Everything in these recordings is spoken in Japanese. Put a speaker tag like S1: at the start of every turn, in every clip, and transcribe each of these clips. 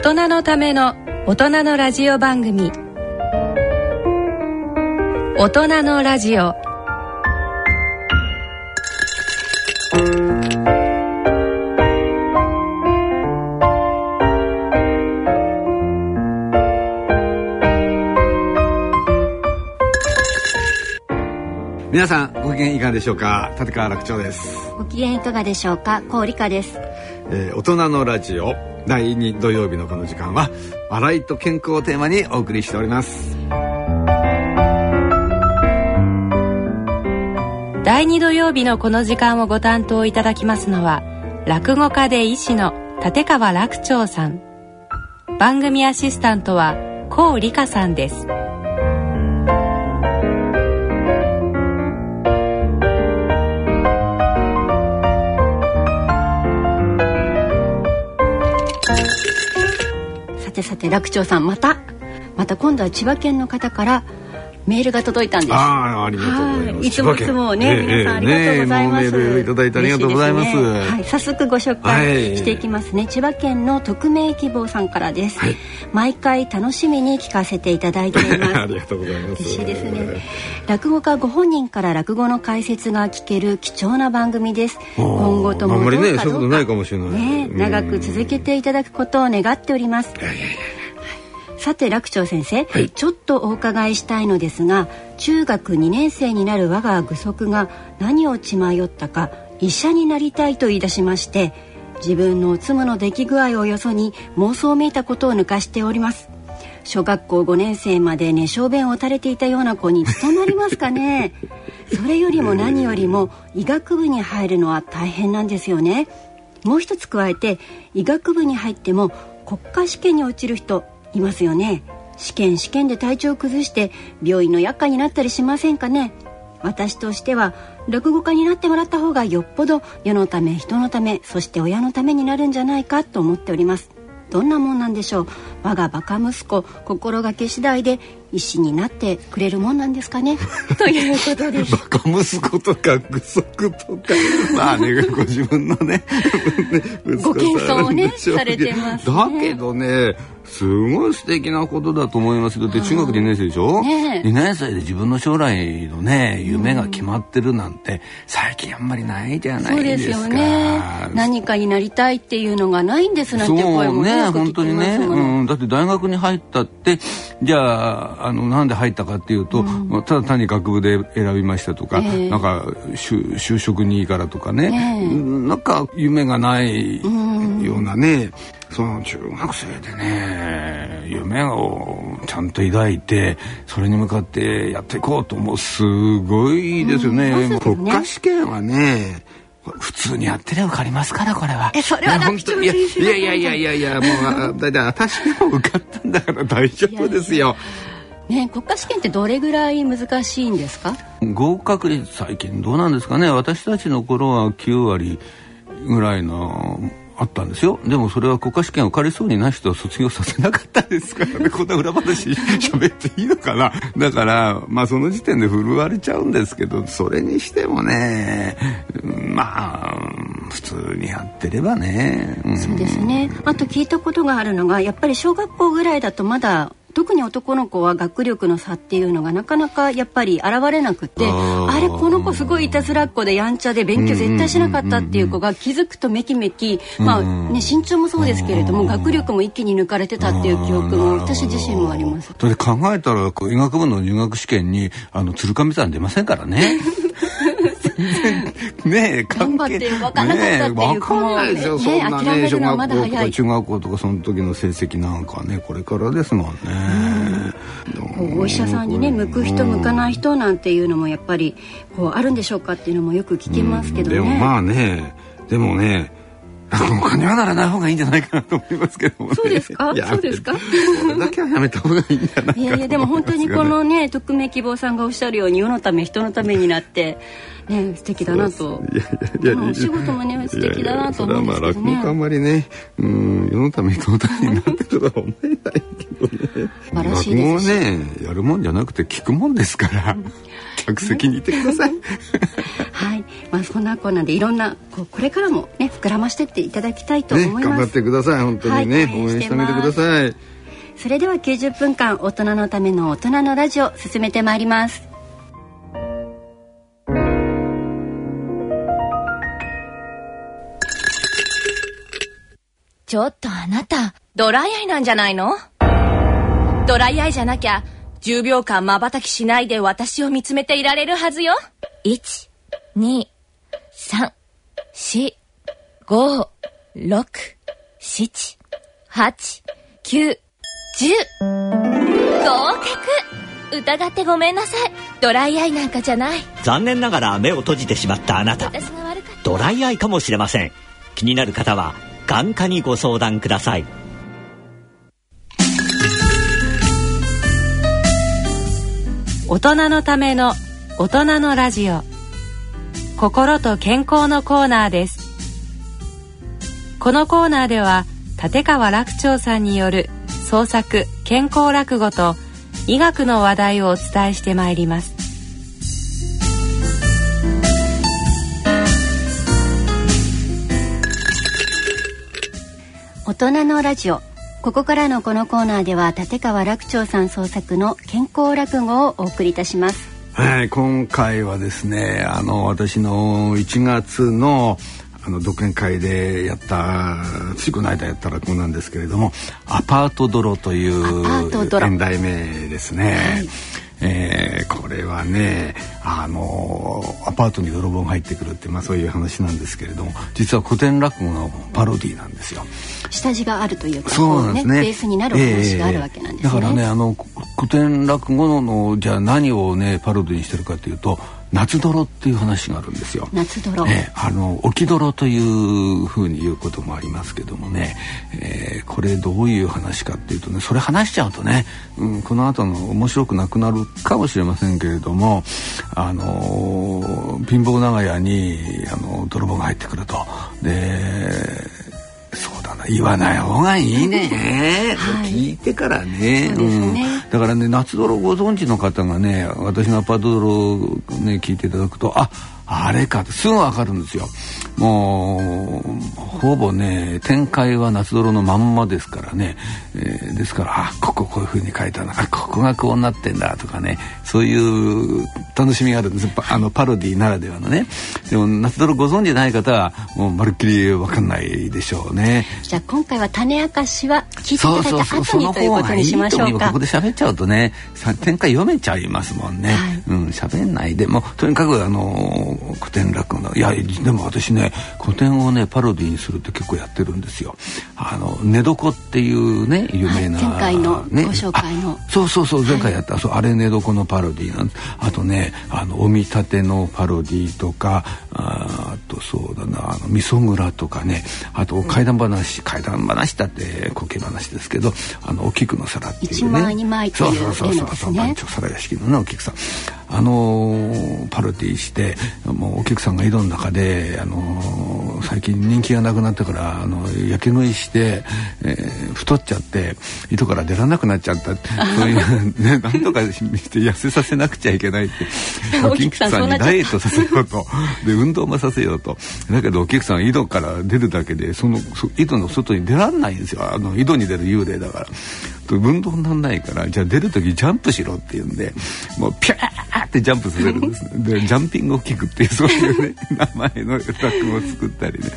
S1: 大人のための大人のラジオ番組。大人のラジオ。
S2: 皆さんご機嫌いかがでしょうか？立川楽長です、
S3: ご機嫌いかがでしょうか？高理香です。
S2: えー大人のラジオ第2土曜日のこの時間は笑いと健康をテーマにお送りしております。
S1: 第2土曜日のこの時間をご担当いただきますのは落語家で医師の立川楽長さん。番組アシスタントは高理香さんです。
S3: てさて楽長さんまたまた今度は千葉県の方からメールが届いたんです。
S2: ああありがとうございます、
S3: はい。いつもいつもね、皆さんありがとうございます、
S2: メールいただいてありがとうございます。
S3: ね。はい、早速ご紹介していきますね、千葉県の匿名希望さんからです、
S2: はい。
S3: 毎回楽しみに聞かせていただいております。
S2: ありがとうございます。
S3: 嬉しいですね。落語家ご本人から落語の解説が聞ける貴重な番組です。今後とも
S2: あんまりね
S3: どうか
S2: そういうことないかもしれない。
S3: ね
S2: うん
S3: 長く続けていただくことを願っておりますさて楽長先生、
S2: はい。
S3: ちょっとお伺いしたいのですが中学2年生になる我が具足が何を血迷ったか医者になりたいと言い出しまして自分のおつむの出来具合をよそに妄想めいたことを抜かしております。小学校5年生まで寝小便を垂れていたような子に務まりますかね？それよりも何よりも医学部に入るのは大変なんですよね。もう一つ加えて医学部に入っても国家試験に落ちる人いますよね。試験試験で体調を崩して病院の厄介になったりしませんかね。私としては落語家になってもらった方がよっぽど世のため人のためそして親のためになるんじゃないかと思っております。どんなもんなんでしょう。我がバカ息子心がけ次第で医師になってくれるもんなんですかね？ということで。す
S2: バカ息子とか具足とか。まあねご自分のね
S3: ご謙遜をね
S2: さ
S3: れてますね。
S2: だけどねすごい素敵なことだと思いますだって中学2年生でしょ、
S3: ねえ。
S2: 2年生で自分の将来のね夢が決まってるなんて最近あんまりないじゃな
S3: そうで
S2: いですすか
S3: よね。何かになりたいっていうのがないんですなんて声も
S2: そうね
S3: よく聞き
S2: 本当にね、うん、だって大学に入ったってじゃああのなんで入ったかっていうと、ただ単に学部で選びましたとか、
S3: ええ。
S2: なんか就就職にいいからとかね、
S3: ええ。
S2: うんなんか夢がないようなね、その中学生でね夢をちゃんと抱いてそれに向かってやっていこうと思う。すごいですよね,、
S3: うん。ね。
S2: 国家試験はね普通にやってりゃ受かりますからこれは。
S3: えそれは
S2: ね
S3: 楽
S2: いやいやいやいやいやもうあだいたい私も受かったんだから大丈夫ですよ。
S3: ね国家試験ってどれぐらい難しいんですか？
S2: 合格率最近どうなんですかね。私たちの頃は9割ぐらいのあったんですよ。でもそれは国家試験を受かりそうにない人は卒業させなかったですからね。こんな裏話喋っていいのかな。だからまあその時点で振るわれちゃうんですけどそれにしてもねうんまあ普通にやってればね、うん。
S3: そうですね。あと聞いたことがあるのがやっぱり小学校ぐらいだとまだ特に男の子は学力の差っていうのがなかなかやっぱり現れなくて
S2: あ
S3: れこの子すごいいたずらっ子でやんちゃで勉強絶対しなかったっていう子が気づくとめきめきまあね身長もそうですけれども学力も一気に抜かれてたっていう記憶も私自身もあります。
S2: それで考えたら医学部の入学試験にあの鶴上さん出ませんからね。全 然ねえ
S3: 頑張って分かんなかったっていう
S2: かんないですよ、
S3: ね
S2: そんなね小学校と
S3: 早い
S2: か中学校とかその時の成績なんかねこれからですもんね。
S3: お医者さんにね向く人向かない人なんていうのもやっぱりこうあるんでしょうかっていうのもよく聞きますけどね。
S2: でもまあねでもね落語家にはならない方がいいんじゃないかなと思いますけどもね。
S3: そうですか？そうですか？
S2: これだけはやめた方がいいんじゃないか
S3: いやいやでも本当にこのね匿名希望さんがおっしゃるように世のため人のためになってね素敵だなと。
S2: いやいや
S3: お仕事もね素敵だなと思うんですけど。
S2: いやいやそれはまあ落語家あん
S3: ね
S2: まりねうん世のため人のためになってるとは思えないけどね。
S3: 素晴らしいですし
S2: 落語はねやるもんじゃなくて聞くもんですから客席にいてください。
S3: はい。まあそんなこんなんでいろんなこうこれからもね膨らましてっていただきたいと思います、
S2: ね、頑張ってください。本当にね、はい、応援してあげてください。
S3: それでは90分間大人のための大人のラジオ進めてまいります
S4: ちょっとあなた、ドライアイなんじゃないの？ドライアイじゃなきゃ、10秒間瞬きしないで私を見つめていられるはずよ。1、2、3、4、5、6、7、8、9、10。合格疑ってごめんなさい。ドライアイなんかじゃない。
S5: 残念ながら目を閉じてしまったあなた。ドライアイかもしれません。気になる方は、眼科にご相談ください。
S1: 大人のための大人のラジオ。心と健康のコーナーです。このコーナーでは立川楽長さんによる創作健康落語と医学の話題をお伝えしてまいります。
S3: 大人のラジオ。ここからのこのコーナーでは立川楽長さん創作の健康落語をお送りいたします。
S2: はい、今回はですねあの私の1月のあの独演会でやったついこの間やった落語なんですけれども「アパート泥」という演題名ですね。はいえー、これはねあのアパートに泥棒が入ってくるって、まあ、そういう話なんですけれども実は古典落語のパロディなんですよ。
S3: 下地があるというかそうなんですね、ベースになる話があるわけなんですね。
S2: えー、だからねあの古典落語のじゃあ何をねパロディにしてるかというと夏泥っていう話があるんですよ。
S3: 夏泥。
S2: えー、あの沖泥というふうに言うこともありますけどもね、えー、これどういう話かっていうとね、それ話しちゃうとね、うん、この後の面白くなくなるかもしれませんけれども、あの貧乏長屋にあの泥棒が入ってくると。で。そうだな。言わない方がいいね、はい、聞いてからね、ね、うん、だからね夏泥ご存知の方がね私のアパート泥ね聞いていただくとああれかすぐわかるんですよ。もうほぼね展開は夏泥のまんまですからね、えー、ですからあこここういうふうに書いたなあここがこうなってんだとかね。そういう楽しみがあるんです。あのパロディならではのね。でも夏泥ご存知ない方はもうまるっきりわかんないでしょうね。
S3: じゃあ今回は種明かしは聞いていただいた後にということにしましょうか。
S2: ここで喋っちゃうとね展開読めちゃいますもんね、はい、うん喋んないで。もとにかくあの古典落語のいやでも私ね古典をねパロディにするって結構やってるんですよ。あの寝床っていうね有名な、
S3: はい、前回のご紹介の。
S2: そうそうそう前回やった、はい、そうあれ寝床のパロディなんあとねあのお見立てのパロディとかあとそうだなあの味噌蔵とかねあと怪談話、うん、怪談話だって滑稽話ですけどあのお菊の皿っていうね。一
S3: 枚二枚っていう
S2: そうそうそうそう番長皿屋敷のねお菊さんあのパロディしてもうお客さんが井戸の中で、あの最近人気がなくなってからあのやけ食いして、えー、太っちゃって井戸から出られなくなっちゃった。そういう ねなんとかして痩せさせなくちゃいけないって。お客さんにダイエットさせようと。で運動もさせようと。だけどお客さん井戸から出るだけでその井戸の外に出らんないんですよ。あの井戸に出る幽霊だから。運動にならないからじゃあ出る時ジャンプしろって言うんでもうピャーってジャンプさせるんですね。でジャンピングを聞くっていうそういうね 名前の落語を作ったりね。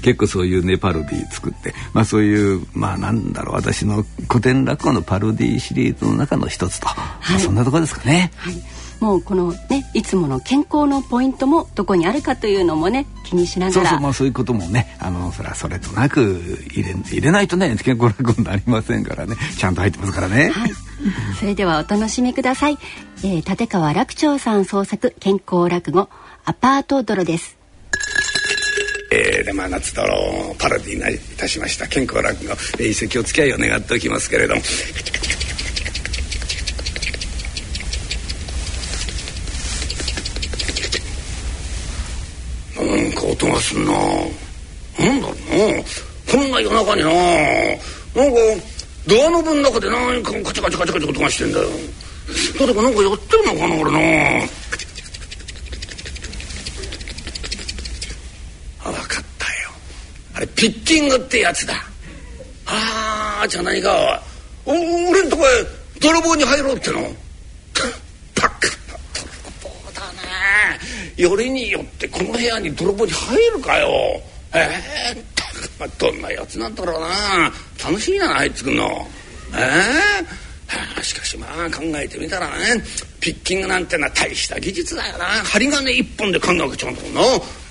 S2: 結構そういうねパロディ作って。まあそういうまあなんだろう私の古典落語のパロディシリーズの中の一つと、はい、まあ、そんなところですかね。はい
S3: もうこのねいつもの健康のポイントもどこにあるかというのもね気にしながら
S2: そうそうまあそういうこともねあのそれはそれとなく入れ入れないとね健康落語になりませんからねちゃんと入ってますからね。
S3: はい、それではお楽しみください、えー、立川楽長さん創作健康落語アパート泥です。
S2: えー、でまあ夏泥パロディーいたしました健康落語、えー、一席お付き合いを願っておきますけれども。なんか音がすんな。なんだろうな。こんな夜中にな。なんかドアノブの中で何かカチャカチャカチャカチャ音がしてんだよ
S6: 誰かなんかやってるのかな俺なあ分かったよあれピッキングってやつだああじゃあ何かお俺んとこへ泥棒に入ろうってのバカな泥棒だねよりによってこの部屋に泥棒に入るかよ。ええー、どんなやつなんだろうな。楽しいな入ってくんの。ええーはあ、しかしまあ考えてみたらねピッキングなんてのは大した技術だよな。針金一本で缶開けちゃうんだもんな。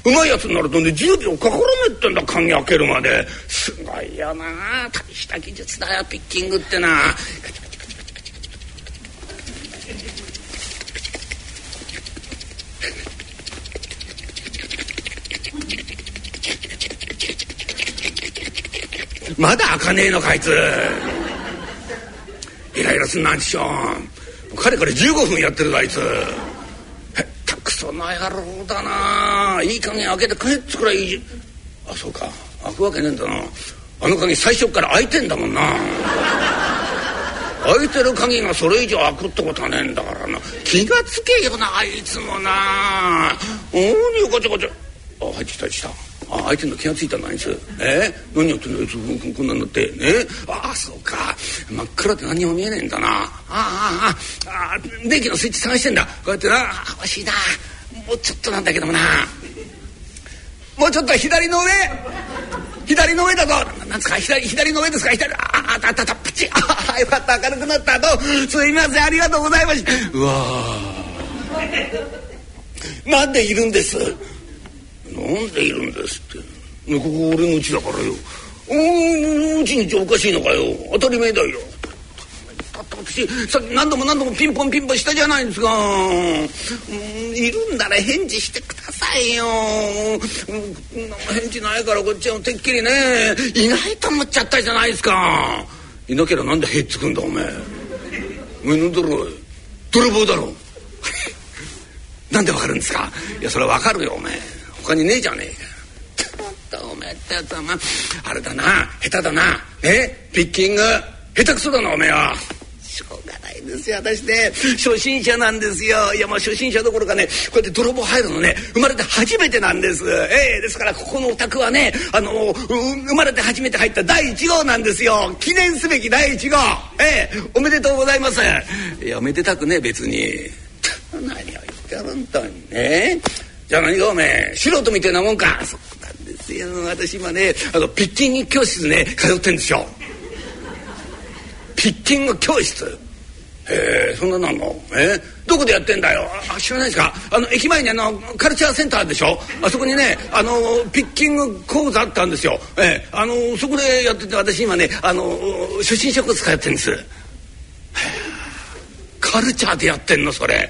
S6: うまいやつになるとね10秒かからねってんだ缶開けるまで。すごいよな。大した技術だよピッキングってな。まだ開かねえのかあいつ。イライラすんなあんちしょかれかれ15分やってるぞあいつ。へったくそな野郎だな。いい加減開けて帰ってくらいいあそうか。開くわけねえんだな。あの鍵最初から開いてんだもんな。開いてる鍵がそれ以上開くってことはねえんだからな。気がつけよなあいつもな。おによこちょこちょあ入ってきた入ってきた。あ相手の気が付いたのあいつえー、何やってんのあいつこんなんなってねああそうか真っ暗で何も見えねえんだなああああ電気のスイッチ探してんだこうやってな欲しいなもうちょっとなんだけどもなもうちょっと左の上左の上だぞなんですか左左の上ですか左あああったあったプチああよかった明るくなったとすいませんありがとうございますうわなんでいるんですなんでいるんですって。ここ俺の家だからよ。おうちにおかしいのかよ。当たり前だよ。だって私さっき何度も何度もピンポンピンポンしたじゃないですか。いるんだら返事してくださいよ。返事ないからこっちはてっきりねいないと思っちゃったじゃないですか。いなけりゃなんでへっつくんだおめえ。お前なんだろう。泥棒だろ。なんでわかるんですか。いやそれはわかるよおめえ。他にねえじゃねえか。ちょっとおめえってやつはまああれだな下手だな。え？ピッキング？下手くそだなおめえは。しょうがないですよ。私ね初心者なんですよ。いやまあ初心者どころかねこうやって泥棒入るのね生まれて初めてなんです。ええー、ですからここのお宅はねあの生まれて初めて入った第1号なんですよ。記念すべき第1号。ええー、おめでとうございます。いやおめでたくね別に。何を言ってるんだにね。じゃあ何がおめえ素人みたいなもんか。そうなんですよ。私今ねあのピッキング教室ね通ってんですよ。ピッキング教室。へえそんななんの？えどこでやってんだよ？あ知らないですか？あの駅前にあのカルチャーセンターでしょ？あそこにねあのピッキング講座あったんですよ。ええあのそこでやってて私今ねあの初心者コース通ってんです。カルチャーでやってんのそれ。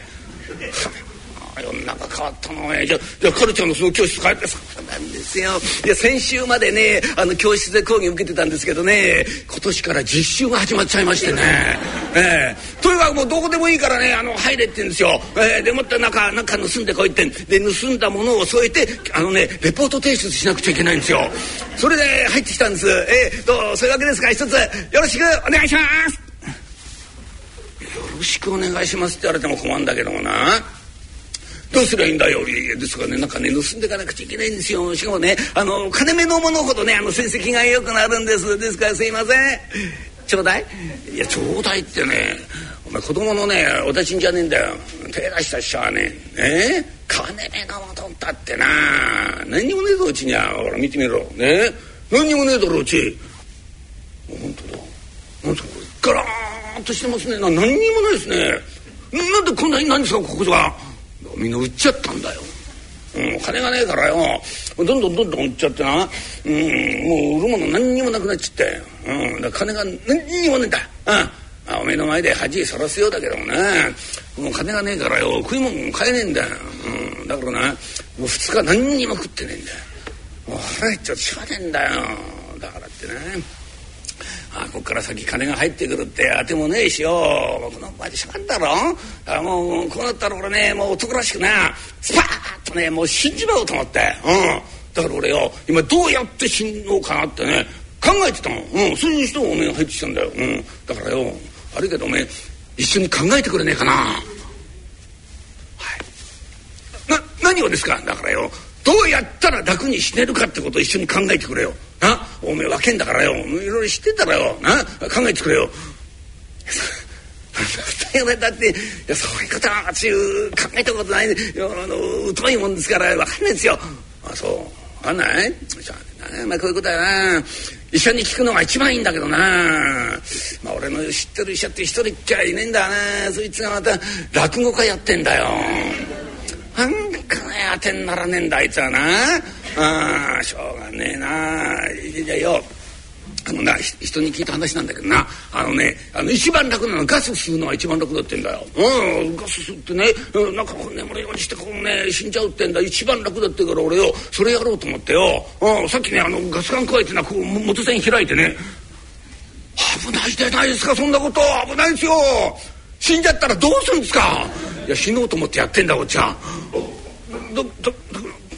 S6: 世の中変わったのね。じゃじゃカルチャーのその教室帰ってそうなんですよ。いや先週までねあの教室で講義受けてたんですけどね今年から実習が始まっちゃいましてね。ええ。とにかくもうどこでもいいからねあの入れって言うんですよ、えー、でもってなんかなんか盗んでこいってで盗んだものを添えてあのねレポート提出しなくちゃいけないんですよ。それで入ってきたんです。えー、どうそういうわけですか。一つよろしくお願いします。よろしくお願いしますって言われても困るんだけどもなどうすりゃいいんだよですからねなんかね盗んでいかなくちゃいけないんですよ。しかもねあの金目のものほどねあの成績が良くなるんです。ですからすいません。ちょうだい。いやちょうだいってねお前子供のねお立ちんじゃねえんだよ。手出した人はねえ？金目のものだってな。何にもねえぞうちには。ほら見てみろ。ね？何にもねえだろうち。本当だ。なんですかこれガラーンとしてますね。な何にもないですね。なんでこんなに何ですかここが。みんな売っちゃったんだよ。うん、金がねえからよ。どんどんどんどん売っちゃってな、うん、もう売るもの何にもなくなっちゃって、うん、だ金が何にもねえんだ、うん、お目の前で恥さらすようだけどもね。もう金がねえからよ。食い物も買えねえんだよ、うん、だからな。もう2日何にも食ってねえんだよ。もう腹減っちゃってしょうがねえんだよ。だからってね。あこっから先金が入ってくるって当てもねえしよ。この場でしまったろあもうこうなったら俺ねもう男らしくな。スパッとねもう死んじまおうと思って。うん。だから俺よ今どうやって死のうかなってね考えてたもん、うん、そういう人もおめえが入ってきたんだよ、うん、だからよ悪いけどおめえ一緒に考えてくれねえかな。はい。な何をですか？だからよどうやったら楽に死ねるかってことを一緒に考えてくれよ。なおめえ若えんだからよ。いろいろ知ってんだらよ。な考えてくれよ。だっていやそういうことは私考えたことない。あの疎いもんですから分かんないですよ。あそう。分かんない？じゃあまあこういうことやな。医者に聞くのが一番いいんだけどな。まあ俺の知ってる医者って一人っちゃいねえんだな。そいつがまた落語家やってんだよ。なん。当てにならねえんだあいつはな。あしょうがねえな。じゃあよあのな人に聞いた話なんだけどな。あのねあの一番楽なのはガス吸うのが一番楽だってんだよ。うんガス吸ってねなんかこう眠るようにしてこうね死んじゃうってんだ。一番楽だってから俺よそれやろうと思ってよ、うん、さっきねあのガス管加えてなこう元栓開いてね。危ないじゃないですかそんなこと。危ないですよ。死んじゃったらどうするんですか。いや死のうと思ってやってんだこっちは。どど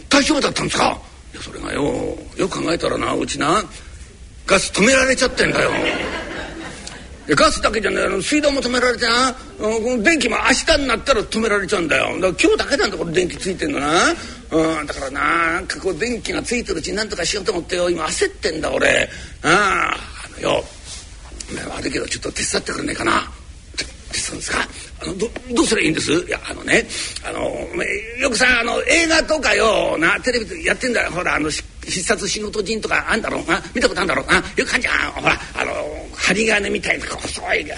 S6: 大丈夫だったんですか？いやそれがよよく考えたらなうちなガス止められちゃってんだよ。ガスだけじゃねえ水道も止められてなこの電気も明日になったら止められちゃうんだよ。だから今日だけなんだこれ電気ついてんのな、うん、だからななんかこう電気がついてるうちになんとかしようと思ってよ。今焦ってんだ俺。あああのよ悪いけどちょっと手伝ってくれねえかな。手伝うんですか。あのどどうすりゃいいんです？いやあのねあのよくさあの映画とかよなテレビでやってんだよ。ほらあの必殺仕事人とかあんだろうな。見たことあんだろうな。よくあんじゃんほらあの針金みたいな細いね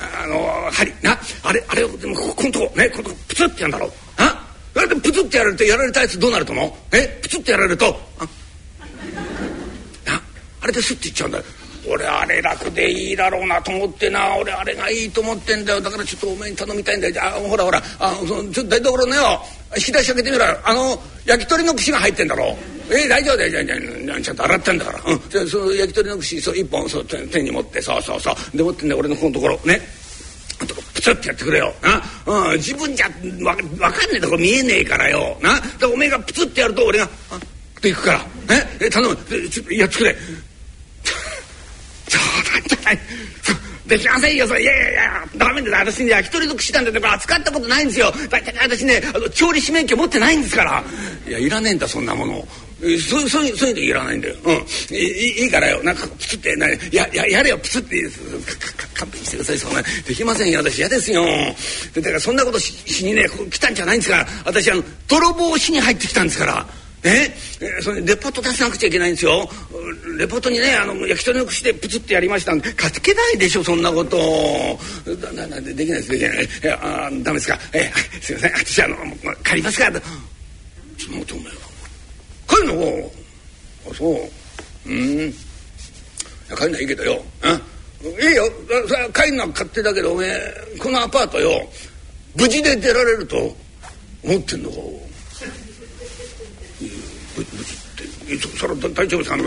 S6: あの針な。あれあれをでもここんとこねこのプツってやんだろう。ああれでプツってやられてやられたやつどうなると思う？えプツってやられるとああれでスッていっちゃうんだよ。俺あれ楽でいいだろうなと思ってな。俺あれがいいと思ってんだよ。だからちょっとお前に頼みたいんだよ。あほらほらあそのちょっと台所のよ引き出し開けてみろ。あの焼き鳥の串が入ってんだろ。えー、大丈夫だよ。ちゃんと洗ってんだから、うん、その焼き鳥の串そう一本そう手に持ってそうそうそう。で持ってんだ俺のこのところ。ね。プツッてやってくれよ。な、うん、自分じゃわ分かんねえとこ見えねえからよ。な。だからおめえがプツッてやると俺が「あっ」と行くから。え頼む。ちょっとやってくれできませんよそれい。やい。やい。やダメです私ね焼き鳥の串なんてこれ扱ったことない。んですよ大体私ねあの調理師免許持ってない。んですからい。やい。らねえんだそんなものそうそうい。うそうい。うのい。らない。んだよ。うん。い。い。い。からよ。なんかプツってなやややれよプツって勘弁してください。そんなできませんよ。私嫌ですよ。だからそんなことししにね来たんじゃない。んですから。私あの泥棒しに入ってきたんですから。え？えそれレポート出さなくちゃいけないんですよ。レポートにねあの焼き鳥の串でプツってやりましたんで書けないでしょそんなこと。だだできないですできない。いやあダメですか？えすいません。私あの借りますから。そのとお前は帰るの？あそう。うん。帰んないいけどよ。いいよ。帰んのは勝手だけどおめえこのアパートよ。無事で出られると思ってんのか？それは大丈夫ですあの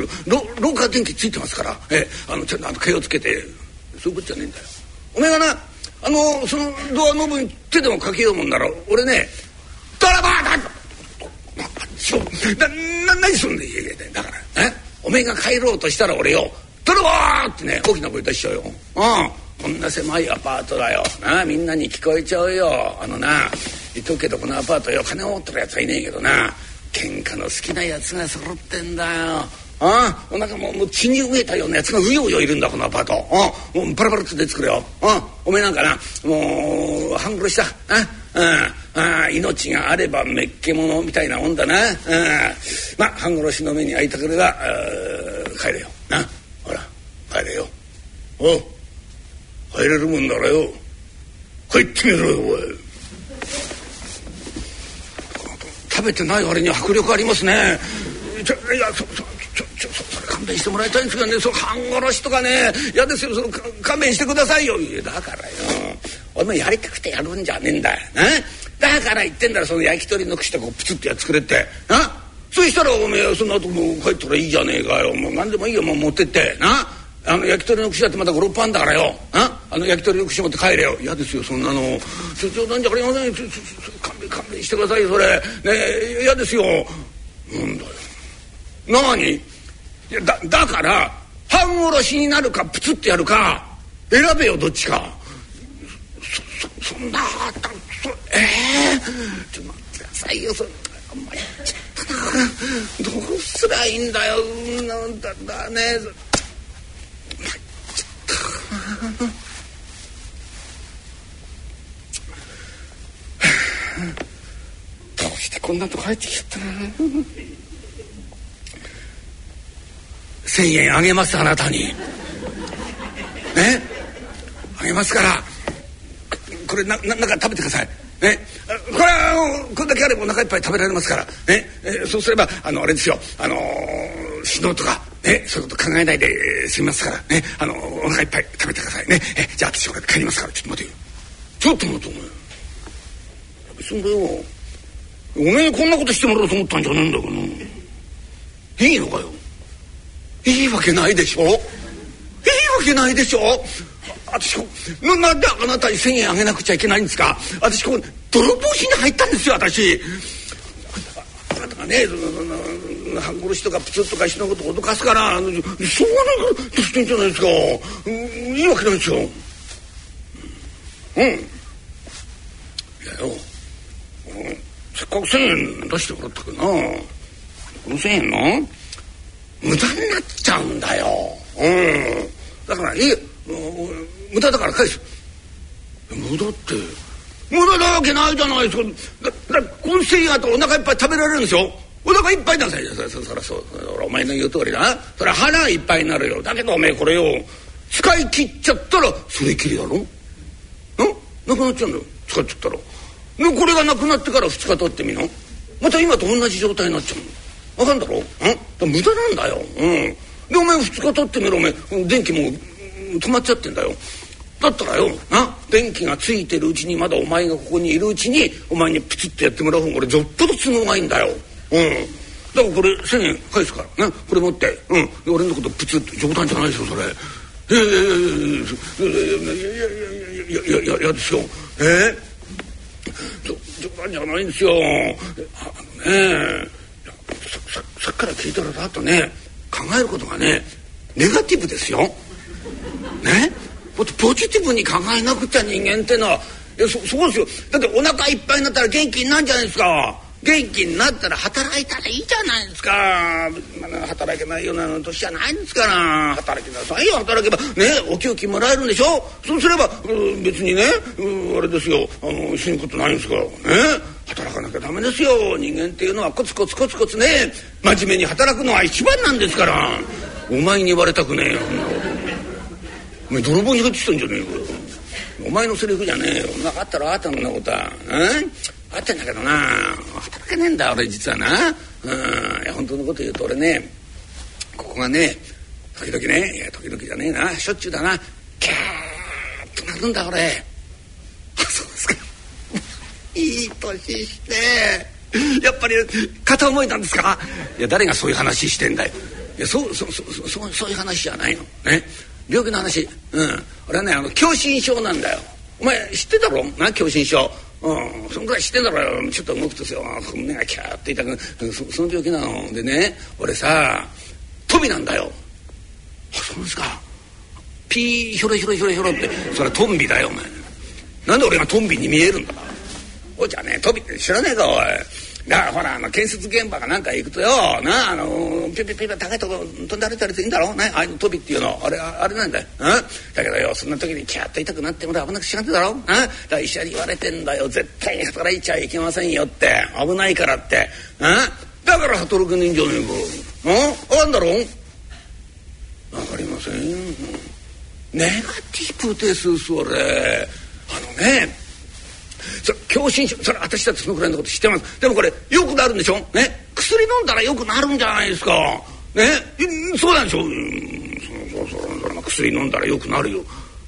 S6: 廊下電気ついてますから。えあのちゃんと毛をつけて。そういうことじゃねえんだよ。おめえがなあのそのドアノブに手でもかけようもんなら俺ね「ドラバーだ!」そうなな何すんだだからえ？おめえが帰ろうとしたら俺よ「泥棒!」ってね大きな声出しちゃうよ。うん。こんな狭いアパートだよ。なあみんなに聞こえちゃうよ。あのな言っとくけどこのアパートよ金を持ってるやつはいねえけどな。喧嘩の好きなやつが揃ってんだよ。ああお腹ももう血に飢えたようなやつがうようよいるんだこのアパート。あもうパラパラって出てくれよ。あおめえなんかな？もう半殺しだ。あああ命があればめっけものみたいなもんだな。あまあ半殺しの目に会いたければ帰れよ。な？ほら帰れよ。お帰れるもんならよ。帰ってみろよおい食べてない割に迫力ありますね。ちょいやそそちょちょそれ勘弁してもらいたいんですけどね。その半殺しとかね。嫌ですよ。その勘弁してくださいよ。だからよ。お前やりたくてやるんじゃねえんだよ。な。だから言ってんだろ。その焼き鳥の串とかプツッとやっ作れって。な。そしたらおめえその後もう帰ったらいいじゃねえかよ。もう何でもいいよ。もう持ってって。な。あの焼き鳥の串だってまた56パンだからよ。ああの焼き鳥の串持って帰れよ。嫌ですよ。そんなの。所長なんじゃありません。勘弁してくださいよそれ。ね嫌ですよ。なんだよ。何？いやだだから半殺しになるかプツッとやるか選べよどっちか。そそんなたそええー、ちょっと待ってくださいよそあんまりちょっとな。どうすりゃいいんだよ。なんだだね。ちょっどうしてこんなとこ入ってきちゃったな1,000円あげますあなたに。ね？あげますから。これなななんか食べてください。ね、これはこれだけあればお腹いっぱい食べられますから、ね？え、そうすればあのあれですよ、あのー、死のうとか、ね、そういうこと考えないで済みますから。ね、あのお腹いっぱい食べてください。ね？えじゃあ私これ帰りますから。ちょっと待てよ。ちょっと待てお前。別によおめえこんなことしてもらおうと思ったんじゃねえんだけどいいのかよ。いいわけないでしょ。いいわけないでしょ。私こななんであなたに1,000円あげなくちゃいけないんですか。私ここ泥棒しに入ったんですよ私。あなたがね半殺しとかプツッとかしのこと脅かすからしょうがないことしてんじゃないですか。いいわけないですよ。うんいやよ、せっかく1,000円出してもらったけどなこの1,000円の？無駄になっちゃうんだよ。うん。だからいい無駄だから返す。無駄って無駄なわけないじゃない。ですかだだこの繊維あとお腹いっぱい食べられるんですよ。お腹いっぱいださいそそそらそうお前の言う通りだ。それ腹いっぱいになるよ。だけどおめえこれよ使い切っちゃったらそれきりだろ？ん？なくなっちゃうんだよ。使っちゃったら。でこれがなくなってから2日経ってみな。また今と同じ状態になっちゃうの。分かんだろ？うん？無駄なんだよ。うん。でお前2日経ってみろ。お前電気も止まっちゃってんだよ。だったらよ。な？電気がついてるうちにまだお前がここにいるうちにお前にプツッとやってもらう方が俺ぞっぽど都合がいいんだよ。うん。だからこれ1,000円返すからね。これ持って。うん。俺のことプツッと冗談じゃないですよそれ。いやいやいやいやいやいやいやいやいやですよえー、冗談じゃないんですよ。あのねささっきから聞いたらだとね考えることがねネガティブですよ。ね？っポジティブに考えなくちゃ人間ってのは。いやそそうですよ。だってお腹いっぱいになったら元気になるんじゃないですか。元気になったら働いたらいいじゃないですか、まあ、働けないような年じゃないんですから。働きなさいよ働けば。ねお給金もらえるんでしょ？そうすれば別にねあれですよ。あの死ぬことないんですから。ね働かなきゃダメですよ。人間っていうのはコツコツコツコツね真面目に働くのは一番なんですから。お前に言われたくねえよ。お前泥棒に入ってきたんじゃねえかお前のセリフじゃねえよ。なかったらあったんなことは。あってんだけどな。働けねえんだ俺実はな。うん。いや本当のこと言うと俺ねここがね時々ねいや時々じゃねえな。しょっちゅうだな。キャーッとなるんだ俺。あそうですか。いい年して。やっぱり片思いなんですか。いや誰がそういう話してんだよいやそうそうそうそうそういう話じゃないの。ね。病気の話。うん。俺はねあの狭心症なんだよ。お前知ってたろ？な狭心症。うんそんくらい知ってんだろちょっと動くとさ胸がキャーって痛くそその病気なの。でね俺さ飛びなんだよ。あそうですか。ピーヒョロヒョロヒョロヒョロって。それはトンビだよお前。なんで俺がトンビに見えるんだ。おじゃね飛びって知らねえかおい。だからほらあの建設現場かなんか行くとよなあのピュピュピュ高いとこ飛んで歩いたりするんだろう。ねああいうの飛びっていうのあれあれなんだよ、うん、だけどよそんな時にキャッと痛くなってもら危なくしがってだろう、うん、だ医者に言われてんだよ。絶対に働いちゃいけませんよって。危ないからって、うん、だから働くねえんじゃねえかうん？分かんだろ分かりません。ネガティブですそれ。あのねそ狭心症それ私だってそのくらいのこと知ってます。でもこれよくなるんでしょ？ね？薬飲んだらよくなるんじゃないですか。ね？そうなんでしょ？うそうそうそうそれ薬飲んだらよくなるよ。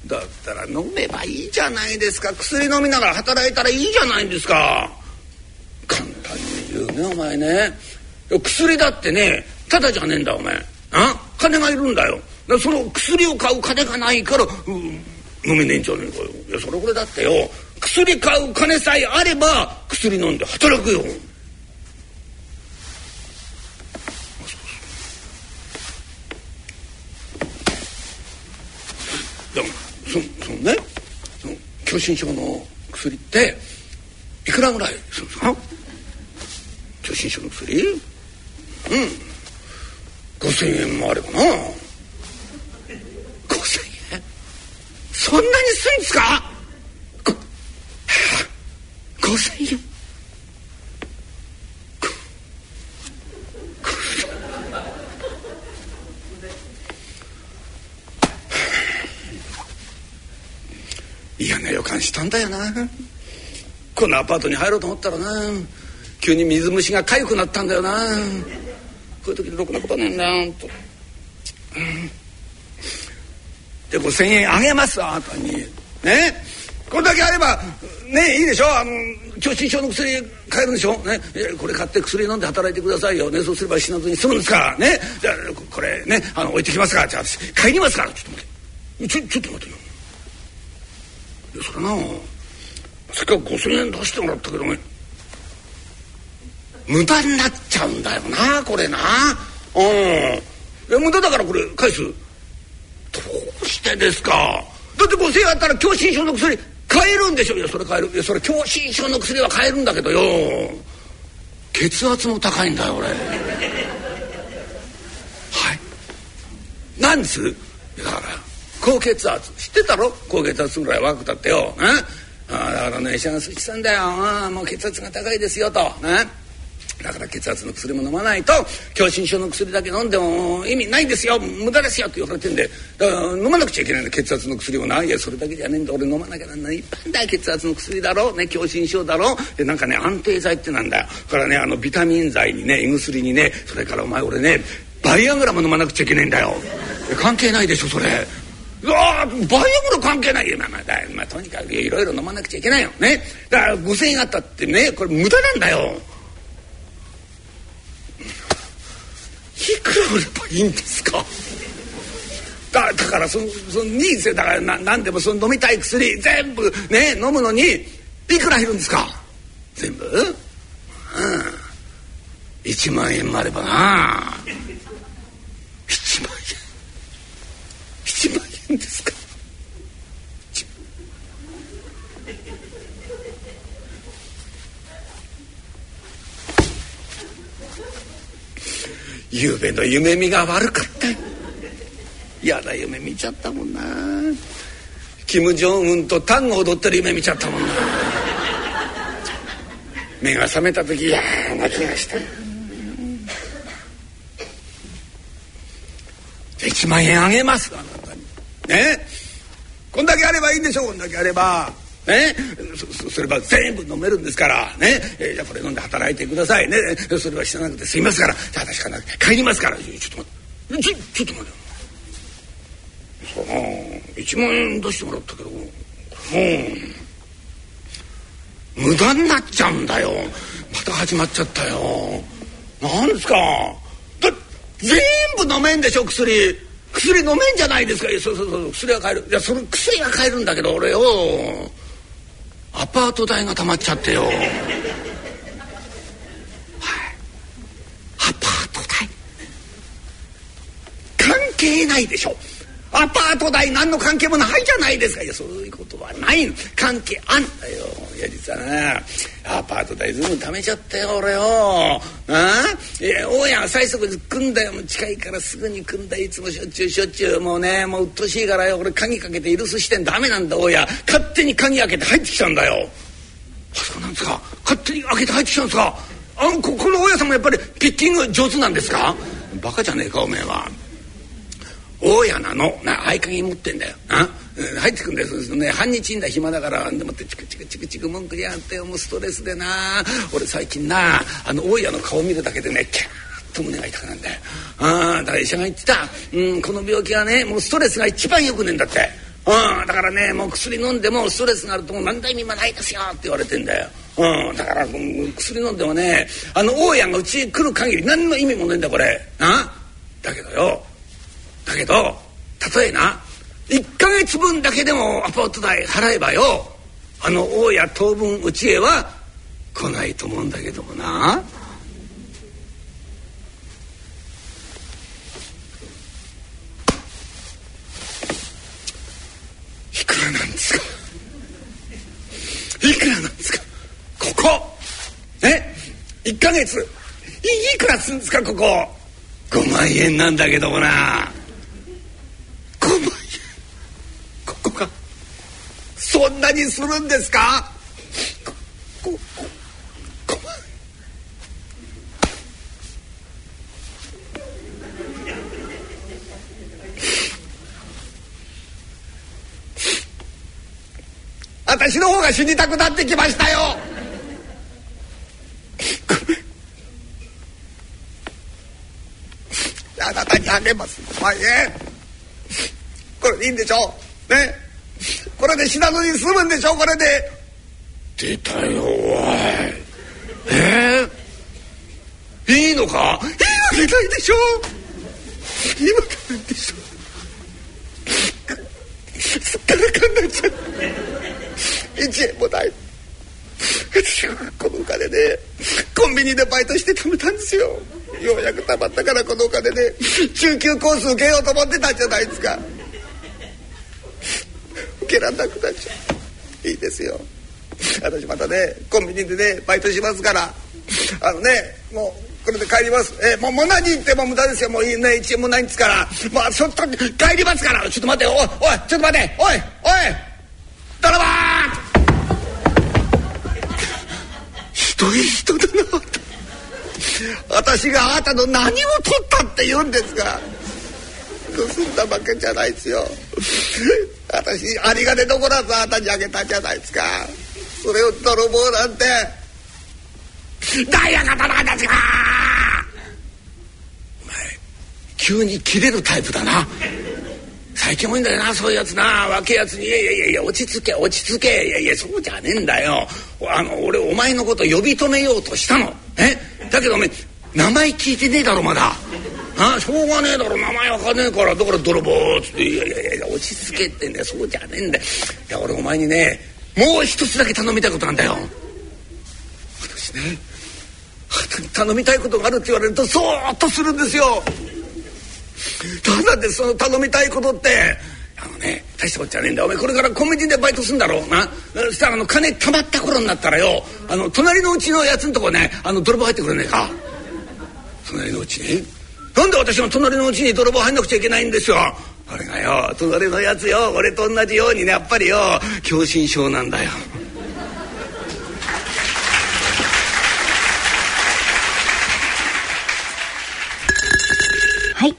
S6: だったら飲めばいいじゃないですか。薬飲みながら働いたらいいじゃないですか。簡単に言うねお前ね。薬だってねただじゃねえんだお前。あ？金がいるんだよ。その薬を買う金がないから、うん、飲めねえんじゃねえかよ。いやそれこれだってよ。薬買う金さえあれば薬飲んで働くよ。でもそそのねその狭心症の薬っていくらぐらい？するんですか狭心症の薬？うん。5,000円もあればな5,000円そんなにするんですか5,000円嫌な予だよな。このアパートに入ろうと思ったらな急に水虫が痒くなったんだよな。こういう時でろくなことはねえんだよと、うん、で5,000円あげますあなたに。ね？これだけあればねいいでしょ？あの狭心症の薬買えるんでしょ？ね？これ買って薬飲んで働いてくださいよ。ね？そうすれば死なずに済むんですから。ね？じゃこれね？あの置いてきますから。じゃあ私帰りますから。ちょっと待って。ちょちょっと待ってよ。それな。せっか5,000円出してもらったけどね。無駄になっちゃうんだよなこれな。うん。無駄だからこれ返す。どうしてですか？だって5,000円あったら狭心症の薬買えるんでしょ。いやそれ買える。いやそれ狭心症の薬は買えるんだけどよ。血圧も高いんだよ俺。はい。何です？だから高血圧。知ってたろ？高血圧ぐらい若くたってよ、ね、あだからね医者がしてたんだよ。あもう血圧が高いですよと。ね。だから血圧の薬も飲まないと狭心症の薬だけ飲んでも意味ないですよ。無駄ですよって言われてんでだから飲まなくちゃいけないんだ血圧の薬をないやそれだけじゃねえんだ。俺飲まなきゃなんない。いっぱいだ血圧の薬だろう。ね狭心症だろう。でなんかね安定剤ってなんだよ。からねあのビタミン剤にね胃薬にねそれからお前俺ねバイアグラも飲まなくちゃいけないんだよ。関係ないでしょそれ。うわバイアグラ関係ないよ、まあまあまあ、とにかくいろいろ飲まなくちゃいけないよ。ね。だから5,000円あったってねこれ無駄なんだよ。いくら売ればいいんですか？だだからそのそのニーズだからな何でもその飲みたい薬全部ね飲むのにいくらいるんですか？全部？うん。1万円もあればな1万円1万円ですか？夕べの夢見が悪かった嫌な夢見ちゃったもんな。キム・ジョンウンとタンゴ踊ってる夢見ちゃったもんな。目が覚めた時嫌な気がした。1万円あげます。あなたね。こんだけあればいいんでしょこんだけあればね。そそれば全部飲めるんですからね、えー、じゃあこれ飲んで働いてくださいね。それは死ななくて済みますから。じゃあ私かな帰りますから。ちょっと待って。ちょちょっと待って。そう。1万円出してもらったけど。もう無駄になっちゃうんだよ。また始まっちゃったよ。なんですか。だ全部飲めんでしょ薬。薬飲めんじゃないですかそうそうそう薬は買えるいやその薬は買えるんだけど俺よアパート代がたまっちゃってよ。はい。アパート代関係ないでしょ。アパート代何の関係もないじゃないですかいやそういうことは。ない。関係あんだよいや実はなアパート代ずいぶん貯めちゃったよ。俺よああいや大家が最速で来んだよ近いか？らすぐに来んだいつもしょっちゅうしょっちゅうもうねもううっとしいからよ。俺鍵かけて居留守してんダメなんだ大家勝手に鍵開けて入ってきたんだよ。あそうなんですか。勝手に開けて入ってきたんですか？あここの大家さんもやっぱりピッキング上手なんですか？バカじゃねえかおめえは。大家なの。な合鍵持ってんだよ。あ？入ってくんだよ。そうすね半日いんだ暇だからでもってチクチクチクチク文句言やってもうストレスでな。俺最近なあの大家の顔見るだけでねキャーッと胸が痛くなるんだよ。あだから医者が言ってた、うん、この病気はねもうストレスが一番よくねえんだって。うん、だからねもう薬飲んでもストレスがあるともう何代意味もないですよって言われてんだよ。うん、だから薬飲んでもねあの大家がうちに来る限り何の意味もねえんだこれ。あ？だけどよだけど例えな1か月分だけでもアパート代払えばよあの大家当分うちへは来ないと思うんだけどもな。いくらなんですか？いくらなんですか？ここ。え？1か月。いいくらすんですか？ここ。5万円なんだけどもな。5万円ここがそんなにするんですか？ここ。こ私の方が死にたくなってきましたよあなたにあげます5万円これでいいんでしょ？ね？これで死なずに済むんでしょ？これで。出たよおい。え？ー、いいのか？いいわけないでしょ？いいわけないでしょ？すっからかんなっちゃう。1円もない。私はこのお金でコンビニでバイトして貯めたんですよ。ようやく貯まったからこのお金で中級コース受けようと思ってたんじゃないですか。受けらなくなっちゃう。いいですよ。私またねコンビニでねバイトしますから。あのねもうこれで帰ります。えもうもう何言っても無駄ですよ。もういいね1円もないんですから。まあちょっと帰りますから。ちょっと待っておいおいちょっと待って。おいおい。泥棒ひどい人だな。私があなたの何を取ったって言うんですか。盗んだわけじゃないですよ。私有り金どこらずあなたにあげたんじゃないですか。それを泥棒なんて。ダイヤ型なんですかお前急に切れるタイプだな。最近多いんだよなそういうやつな。若いやつに「いやいやいやいや落ち着け落ち着け。いやいやそうじゃねえんだよ。あの俺お前のこと呼び止めようとしたの。え？だけどお前名前聞いてねえだろまだ。あしょうがねえだろ名前わかんねえから。だから泥棒っつって「いやいやいや落ち着け」ってんだよそうじゃねえんだよ。いや俺お前にねもう一つだけ頼みたいことなんだよ。私ね頼みたいことがあるって言われるとそーっとするんですよ。ただでその頼みたいことってあのね大したことじゃねえんだお前これからコンビニでバイトすんだろう。なそしたらあの金貯まった頃になったらよあの隣のうちのやつんとこねあの泥棒入ってくれねえか。隣のうちになんで私の隣のうちに泥棒入んなくちゃいけないんですよ。あれがよ隣のやつよ。俺と同じようにねやっぱりよ。狭心症なんだよ。
S3: はい。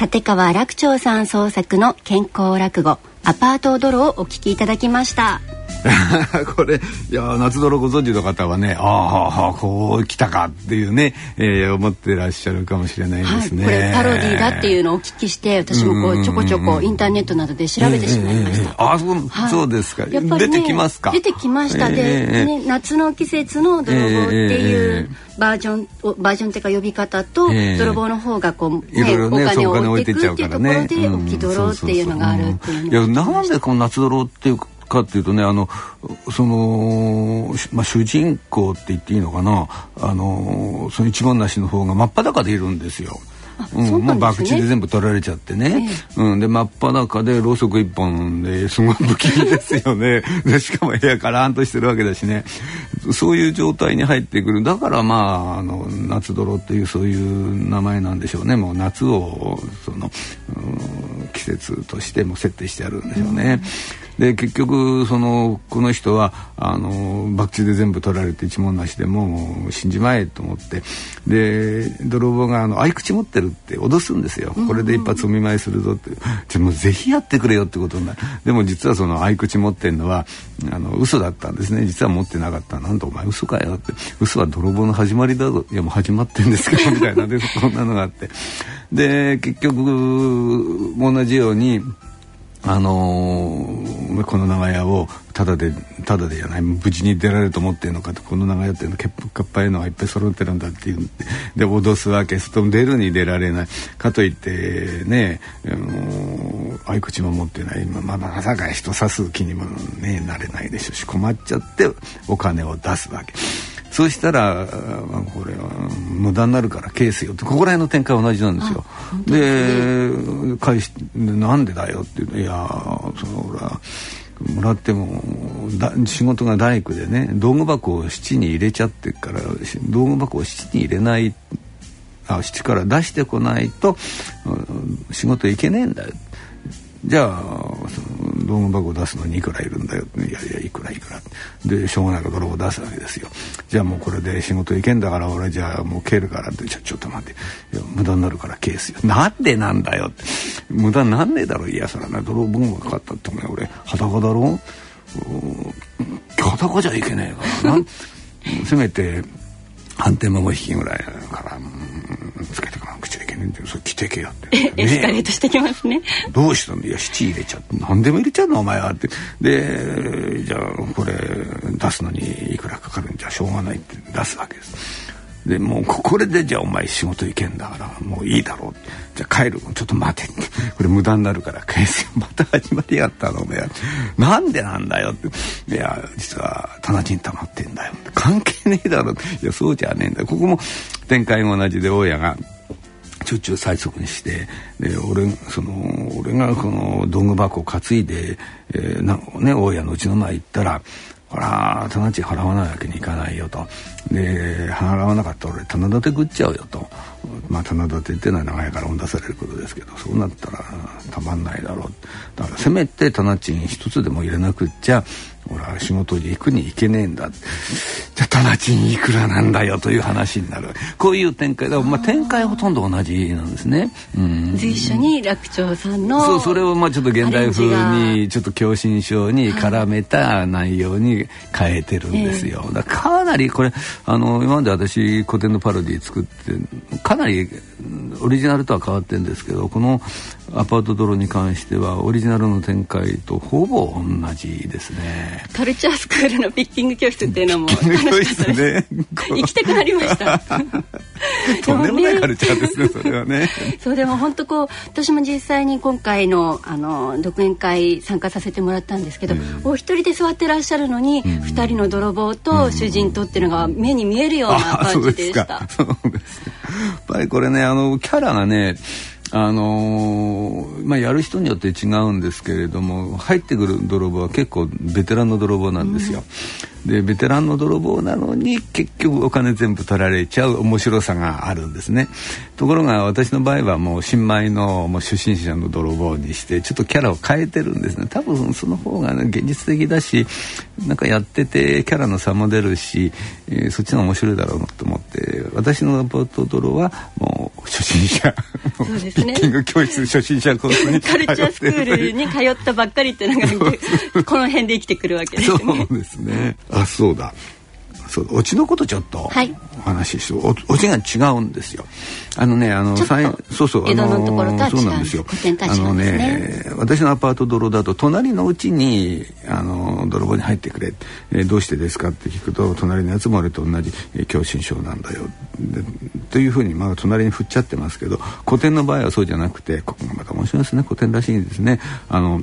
S3: 立川楽長さん創作の健康落語アパート泥をお聞きいただきました。
S2: これいや夏泥ご存知の方はねああこう来たかっていうね、えー、思ってらっしゃるかもしれないですね、
S3: はい、これパロディーだっていうのをお聞きして私もこうちょこちょこインターネットなどで調べてしまいました、えーえー、
S2: あそう、はい、そうですか。やっぱり、ね、出てきますか。
S3: 出てきました。で、えー、ね、夏の季節の泥棒っていうバージョンバージョンっていうか呼び方と、泥棒の方がこう、ねね、お金を置いていくっていうところで置き泥っていうのがあるっていう
S2: いやなんでこの夏泥っていうかっていうとねあのその、まあ、主人公って言っていいのかな？あのその一番なしの方が真っ裸でいるんですよ。うん、もう博打で全部取られちゃってね、えー、うん、で真っ裸でろうそく一本ですごい不気味ですよね。でしかも部屋からんとしてるわけだしね。そういう状態に入ってくる。だからまああの夏泥っていうそういう名前なんでしょうね。もう夏をその、うん、季節としても設定してあるんでしょうね。うんで結局そのこの人はあの博打で全部取られて一文なしでもう死んじまえと思って。で泥棒があの合口持ってるって脅すんですよ、これで一発お見舞いするぞって。じゃもうぜひやってくれよってことになる。でも実はその合口持ってるのはあの嘘だったんですね。実は持ってなかった。なんとお前嘘かよって。嘘は泥棒の始まりだぞ。いやもう始まってんですけどみたいなでこんなのがあって。で結局同じようにあのー、この長屋をただでただでじゃない無事に出られると思ってるのかとこの長屋っていうのはっかっぱいのがいっぱい揃ってるんだっていうで脅すわけすと出るに出られないかといってね、あのー、合口も持ってないまあまさか人刺す気にもねなれないでしょうし困っちゃってお金を出すわけ。そうしたら、まあ、これは無駄になるからケースよってここら辺の展開は同じなんですよ。で返しなんでだよって言うといやそのほらもらってもだ仕事が大工でね道具箱を七に入れちゃってから道具箱を七に入れないあ七から出してこないと仕事いけねえんだよじゃあその道具箱を出すのにいくらいるんだよ。いやいやいくらいくら。でしょうがないから泥棒出すわけですよ。じゃあもうこれで仕事いけんだから俺じゃあもう蹴るからってちょちょっと待って。いや無駄になるからケースよ。なんでなんだよって。無駄になんねえだろいやそらな。泥棒がかかったって。お前俺裸だろ？裸じゃいけねえからな。せめて反転も引きぐらいから、う、つけてから口でいけねえんだよ。それ着てけよって、
S3: ね、エスカレートしてきますね。
S2: どうしたのいや七入れちゃって何でも入れちゃうのお前は。ってでじゃあこれ出すのにいくらかかるんじゃしょうがないって出すわけですでもうこれでじゃあお前仕事行けんだからもういいだろう。じゃあ帰るちょっと待てこれ無駄になるから返すよまた始まりやったの。お前なんでなんだよって。いや実は棚地に溜まってんだよ。関係ねえだろ。いやそうじゃねえんだここも展開も同じで大家がちょっちゅう催促にしてで俺その俺がこの道具箱担いで、えーなね、大家のうちの前行ったらほら棚地払わないわけにいかないよと。で払わなかったら俺棚立て食っちゃうよと。まあ棚立てっていうのは長いから追ん出されることですけどそうなったらたまんないだろう。だからせめて棚賃一つでも入れなくっちゃ俺は仕事に行くに行けねえんだ。じゃあ棚賃いくらなんだよという話になる。こういう展開だ。まあ展開ほとんど同じなんですね。
S3: うん、随所に楽長さんの
S2: そうそれをまあちょっと現代風にちょっと狭心症に絡めた内容に変えてるんですよ。だかなりこれあの今まで私古典のパロディ作ってかなりオリジナルとは変わってるんですけどこのアパート泥に関してはオリジナルの展開とほぼ同じですね。
S3: カルチャースクールのピッキング教室っていうのも楽しかったです、ね、行きたくなりました。
S2: とんでもないカルチャーですねそれはね。
S3: そうでも本当こう私も実際に今回のあの独演会参加させてもらったんですけど、うん、お一人で座ってらっしゃるのに二、うん、人の泥棒と主人とっていうのが目に見えるような感じでした、
S2: そうですやっぱりこれねあのキャラがねあのー、まあ、やる人によって違うんですけれども入ってくる泥棒は結構ベテランの泥棒なんですよ。うん、でベテランの泥棒なのに結局お金全部取られちゃう面白さがあるんですね。ところが私の場合はもう新米のもう初心者の泥棒にしてちょっとキャラを変えてるんですね。多分その方が、ね、現実的だしなんかやっててキャラの差も出るし、えー、そっちの面白いだろうと思って私のポート泥はもう初心者。そうですね。ピッキング教室初心者コースに
S3: カルチャースクールに通ったばっかりっていうのがこの辺で生きてくるわけですね。
S2: そうですねあそうだ。そうオチのことちょっとお話しして、はい、オチが違うんですよ。あのねあの
S3: そうそう江戸のところとは違うんですよ。あのね
S2: 私のアパート泥だと隣のうちにあの泥棒に入ってくれ、えー、どうしてですかって聞くと隣のやつも俺と同じ、えー、狭心症なんだよ。というふうにまあ隣に振っちゃってますけど古典の場合はそうじゃなくてここがまた面白いですね。古典らしいんですね。あの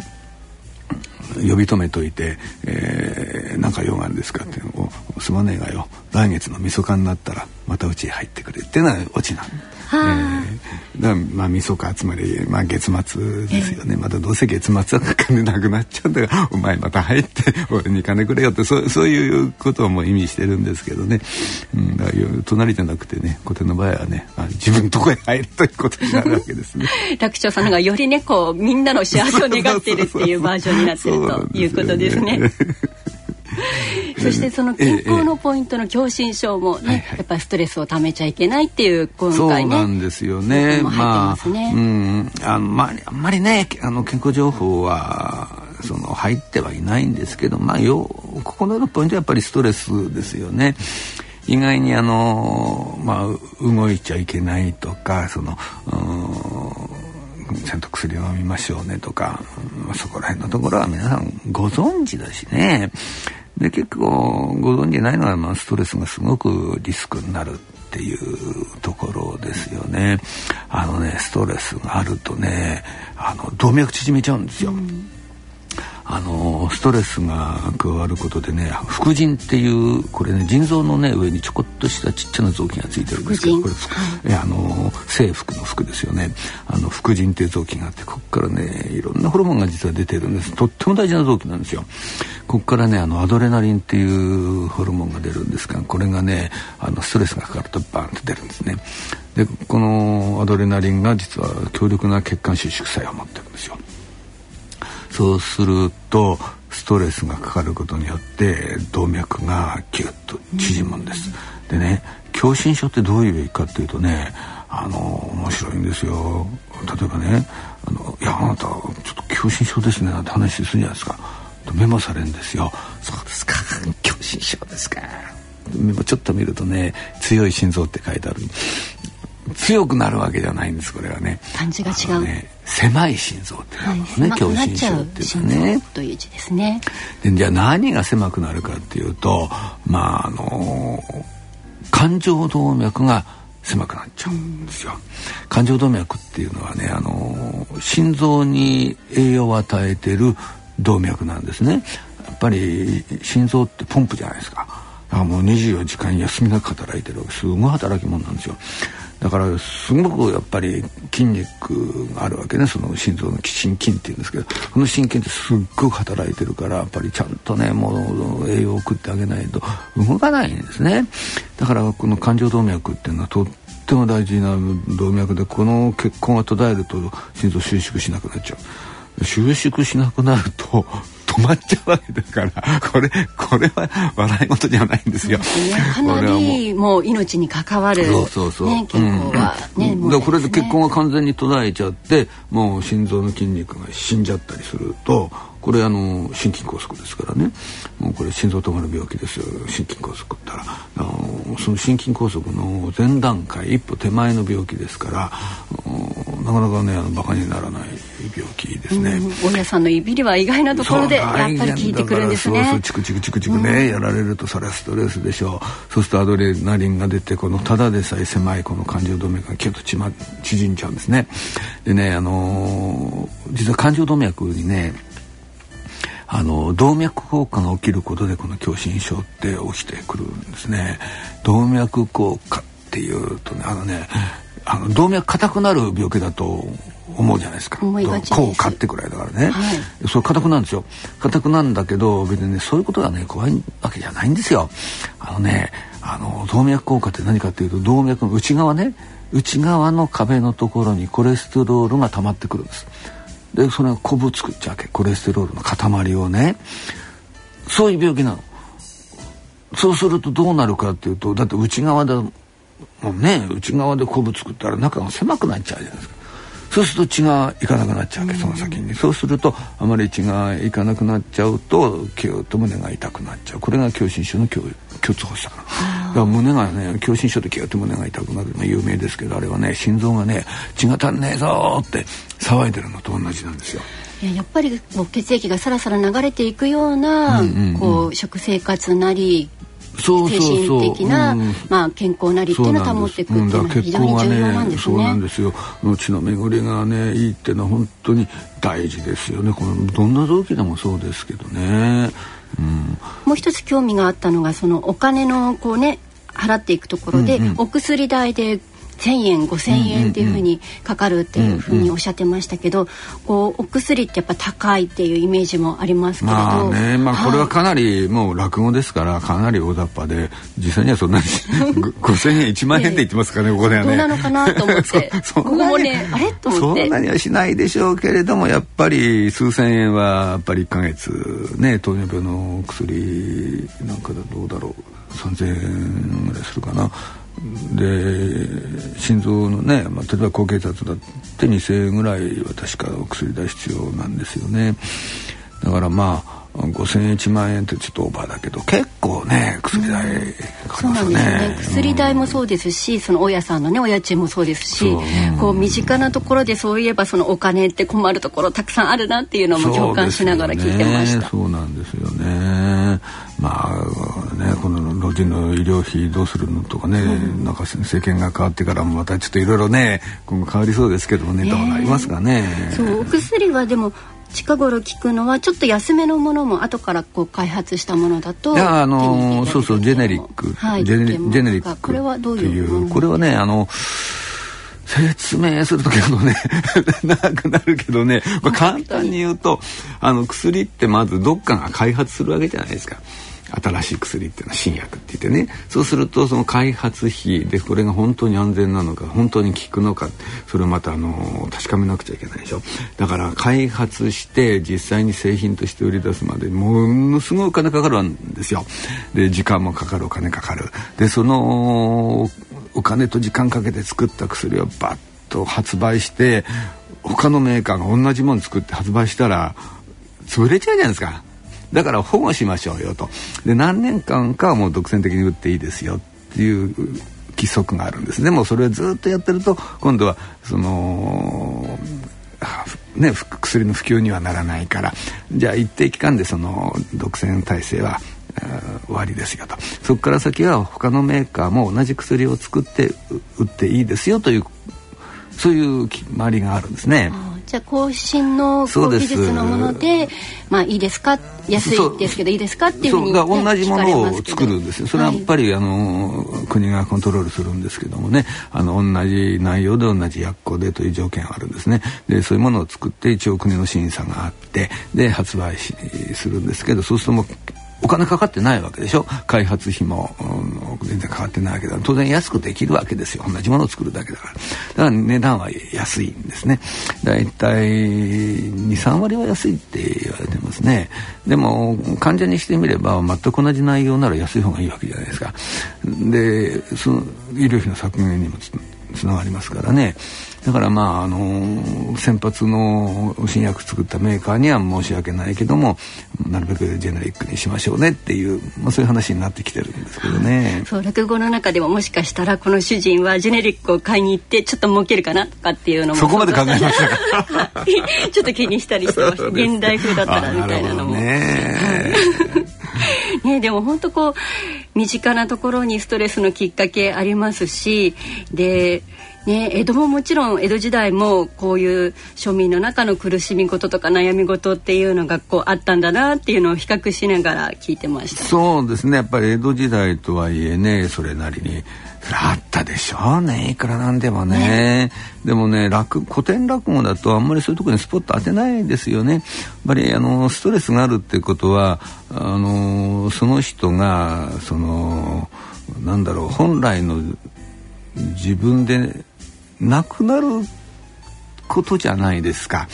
S2: 呼び止めといて「えー、なんか用があるんですか?」って「すまねえがよ。来月のみそかになったらまたうちへ入ってくれ」っていうのはオチなん。えー、だまあみそかつまり、まあ、月末ですよね、えー、またどうせ月末は金なくなっちゃうんだから お前また入って俺に金くれよってそうそういうことも意味してるんですけどね、うん、だ隣じゃなくてね古典の場合はね、まあ、自分のとこへ入るということになるわけですね。
S3: 楽長さんがよりねこうみんなの幸せを願っているっていうバージョンになってるということですね。そしてその健康のポイントの狭心症もね、やっぱりストレスをためちゃいけないっていう今回ね。
S2: そうなんですよね。まあ、うん、あのまああんまりねあの健康情報はその入ってはいないんですけど、まあよここのポイントはやっぱりストレスですよね。意外にあのまあ動いちゃいけないとかその。ちゃんと薬を飲みましょうねとか、そこら辺のところは皆さんご存知だしね。で結構ご存じないのは、まあ、ストレスがすごくリスクになるっていうところですよね。あのねストレスがあるとねあの動脈縮めちゃうんですよ。うんあのストレスが加わることでね副腎っていうこれね腎臓のね上にちょこっとしたちっちゃな臓器がついてるんですけどこれ、はい、あの征服の服ですよね。あの副腎っていう臓器があってここからねいろんなホルモンが実は出てるんです。とっても大事な臓器なんですよ。ここからねあのアドレナリンっていうホルモンが出るんですがこれがねあのストレスがかかるとバーンと出るんですね。でこのアドレナリンが実は強力な血管収縮作用を持ってるんですよそうするとストレスがかかることによって動脈がキュッと縮むんです。でね狭心症ってどういう病気かっていうとねあの面白いんですよ。例えばね「あのいやあなたちょっと狭心症ですね」なんて話するじゃないですか。メモされるんですよ「そうですか。狭心症ですか」メモちょっと見るとね「強い心臓」って書いてある強くなるわけじゃないんですこれはね。
S3: 感じが違う、ね、
S2: 狭い心臓っていうのね、狭心症っていうね。
S3: という字ですね。
S2: でじゃあ何が狭くなるかっていうとまああの感情動脈が狭くなっちゃうんですよ、感情動脈っていうのはねあの心臓に栄養を与えてる動脈なんですね。やっぱり心臓ってポンプじゃないですか。だからもう24時間休みなく働いてるすごい働き者なんですよだからすごくやっぱり筋肉があるわけね。その心臓の心筋っていうんですけどこの心筋ってすっごく働いてるからやっぱりちゃんとねもう栄養を送ってあげないと動かないんですね。だからこの感情動脈っていうのはとっても大事な動脈でこの血管が途絶えると心臓収縮しなくなっちゃう。収縮しなくなると止まっちゃうわけだからこれこれは笑い事じゃないんですよ。
S3: すね、かなりもう。命に関わる、
S2: そうそうそう、
S3: ね、健康はね、
S2: うん、ねこれで血管が完全に途絶えちゃってもう心臓の筋肉が死んじゃったりするとこれあの心筋梗塞ですからねもうこれ心臓止まる病気ですよ心筋梗塞ったらあのその心筋梗塞の前段階一歩手前の病気ですからなかなかねあのバカにならない病気ですね。
S3: 大家さんのいびりは意外なところでやっぱり効いてくるんですね。
S2: そうそうチクチクチクチクね、やられるとそれはストレスでしょう。そうするとアドレナリンが出てこのただでさえ狭いこの感情動脈がキュッとちま縮んじゃうんですね。でねあのー、実は感情動脈にねあの動脈硬化が起きることでこの狭心症って起きてくるんですね。動脈硬化っていうとねあのねあの動脈硬くなる病気だと思うじゃないですか。
S3: 思いがち
S2: こう買ってくらいだからね。はい、それ硬くなんですよ。硬くなんだけど別にねそういうことがね怖いわけじゃないんですよ。あのねあの動脈硬化って何かっていうと動脈の内側ね内側の壁のところにコレステロールが溜まってくるんです。でそれがコブ作っちゃうわけ。コレステロールの塊をね。そういう病気なの。そうするとどうなるかっていうとだって内側でもうね内側でコブ作ったら中が狭くなっちゃうじゃないですか。そうすると血がいかなくなっちゃうわけその先に。そうするとあまり血がいかなくなっちゃうとキュッと胸が痛くなっちゃう。これが狭心症の共通発作だから胸がね狭心症でキュッと胸が痛くなるのが有名ですけどあれはね心臓がね血が足んねえぞって騒いでるのと同じなんですよ。
S3: やっぱりこう血液がさらさら流れていくような、うんうんうん、こう食生活なりそうそう精神的な、うん、まあ、健康なりっていうのを保っていくっていうのは非常に重要なんですね。そうなんです。よ。
S2: 血の巡りがねいいっていうのは本当に大事ですよね。このどんな臓器でもそうですけどね。
S3: うん、もう一つ興味があったのがそのお金のこうね払っていくところで、うんうん、お薬代で1,000円5,000円っていうふうにかかるっていうふうにおっしゃってましたけど、こうお薬ってやっぱ高いっていうイメージもありますけれど。ま
S2: あねまあこれはかなりもう落語ですからかなり大雑把で実際にはそんなに 5,000円1万円って言ってますかねここではね。
S3: どうなのかなと思って。そこもねあれと思って。
S2: そんなにはしないでしょうけれどもやっぱり数千円はやっぱり1か月ね糖尿病の薬なんかだどうだろう。3,000円ぐらいするかな。で心臓のね、まあ、例えば高血圧だって2,000円ぐらいは確かお薬代必要なんですよね。だからまあ5,000円1万円ってちょっとオーバーだけど結構ね薬代かかりますね,、ね。
S3: 薬代もそうですしその大家さんのねお家賃もそうですし、う。ん、こう身近なところでそういえばそのお金って困るところたくさんあるなっていうのも共感しながら聞いてました。
S2: そう、ね,、なんですよね。まあねこの老人の医療費どうするのとかね、うん、なんか政権が変わってからもまたちょっといろいろね今後変わりそうですけどもね、どうなりますかね。
S3: そうお薬はでも近頃聞くのはちょっと安めのものも後からこう開発したものだと
S2: いやあのそうそうジェネリック、はい、ジェネジェネリック。
S3: これはどういう
S2: これはねあの説明すると結構ね 長くなるけどね、まあ、簡単に言うとあの薬ってまずどっかが開発するわけじゃないですか。新しい薬っていうのは新薬って言ってね。そうするとその開発費でこれが本当に安全なのか本当に効くのかそれをまたあの確かめなくちゃいけないでしょ。だから開発して実際に製品として売り出すまでものすごいお金かかるんですよ。で時間もかかるお金かかる。でそのお金と時間かけて作った薬をバッと発売して他のメーカーが同じもの作って発売したら潰れちゃうじゃないですか。だから保護しましょうよと。で何年間かはもう独占的に打っていいですよ。っていう規則があるんですでもそれをずっとやってると今度はそのね、薬の普及にはならないから。じゃあ一定期間でその独占体制は終わりですよと。そこから先は他のメーカーも同じ薬を作って売っていいですよというそういう決まりがあるんですね。
S3: じゃあ更新の技術のものでまあいいですか？安いですけどいいですか？っていうふうに、ね、
S2: 同じものを作るんですよ。それはやっぱり、はい、あの国がコントロールするんですけどもね。あの同じ内容で同じ薬効でという条件があるんですね。でそういうものを作って一応国の審査があってで発売するんですけどそうするともうお金かかってないわけでしょ？開発費も、うん、全然かかってないわけだ当然安くできるわけですよ。同じものを作るだけだから。だから値段は安いんですね。だいたい23割は安いって言われてますね。でも患者にしてみれば全く同じ内容なら安い方がいいわけじゃないですか。でその医療費の削減にもつながりますからね。だからまああの先発の新薬作ったメーカーには申し訳ないけどもなるべくジェネリックにしましょうねっていう、まあ、そういう話になってきてるんですけどね。
S3: そう落語の中でももしかしたらこの主人はジェネリックを買いに行ってちょっと儲けるかなとかっていうのも
S2: そこまで考えましたか？
S3: ちょっと気にしたりしてました現代風だったらみたいなのも。ね ね、でも本当こう身近なところにストレスのきっかけありますしでね、江戸ももちろん江戸時代もこういう庶民の中の苦しみ事とか悩み事っていうのがこうあったんだなっていうのを比較しながら聞いてました。
S2: そうですね。やっぱり江戸時代とはいえねそれなりにあったでしょうね。いくらなんでもね、ね、でもね落古典落語だとあんまりそういうところにスポット当てないですよね。やっぱりあのストレスがあるってことはあのその人がそのなんだろう本来の自分でなくなることじゃないですか。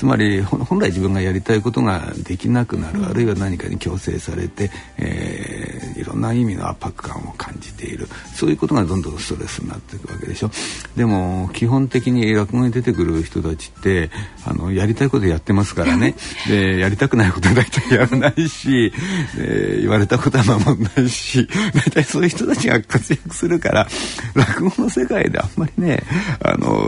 S2: つまり本来自分がやりたいことができなくなる、あるいは何かに強制されて、えー、いろんな意味の圧迫感を感じている。そういうことがどんどんストレスになっていくわけでしょ。でも基本的に落語に出てくる人たちってあのやりたいことやってますからね。でやりたくないことは大体やらないし、えー、言われたことは守んないし大体そういう人たちが活躍するから落語の世界であんまりねあの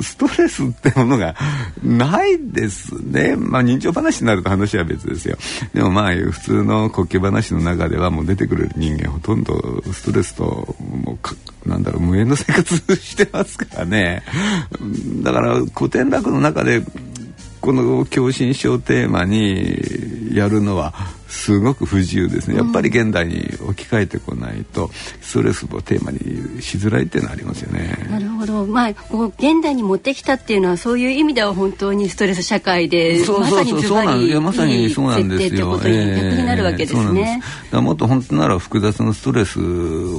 S2: ストレスってものがないですね。まあ人情話になると話は別ですよ。でもまあ普通の呼吸話の中ではもう出てくる人間ほとんどストレスともうなんだろう無縁の生活してますからね。だから古典落語の中でこの狭心症テーマにやるのはすごく不自由ですねやっぱり現代に置き換えてこないとストレスをテーマにしづらいっていうのはありますよね。
S3: なるほどまあこう現代に持ってきたっていうのはそういう意味では本当にストレス社会で
S2: そうそうそうそうなんいやまさにそうなんですよ。
S3: 逆になるわけですね。
S2: えー、もっと本当なら複雑なストレスを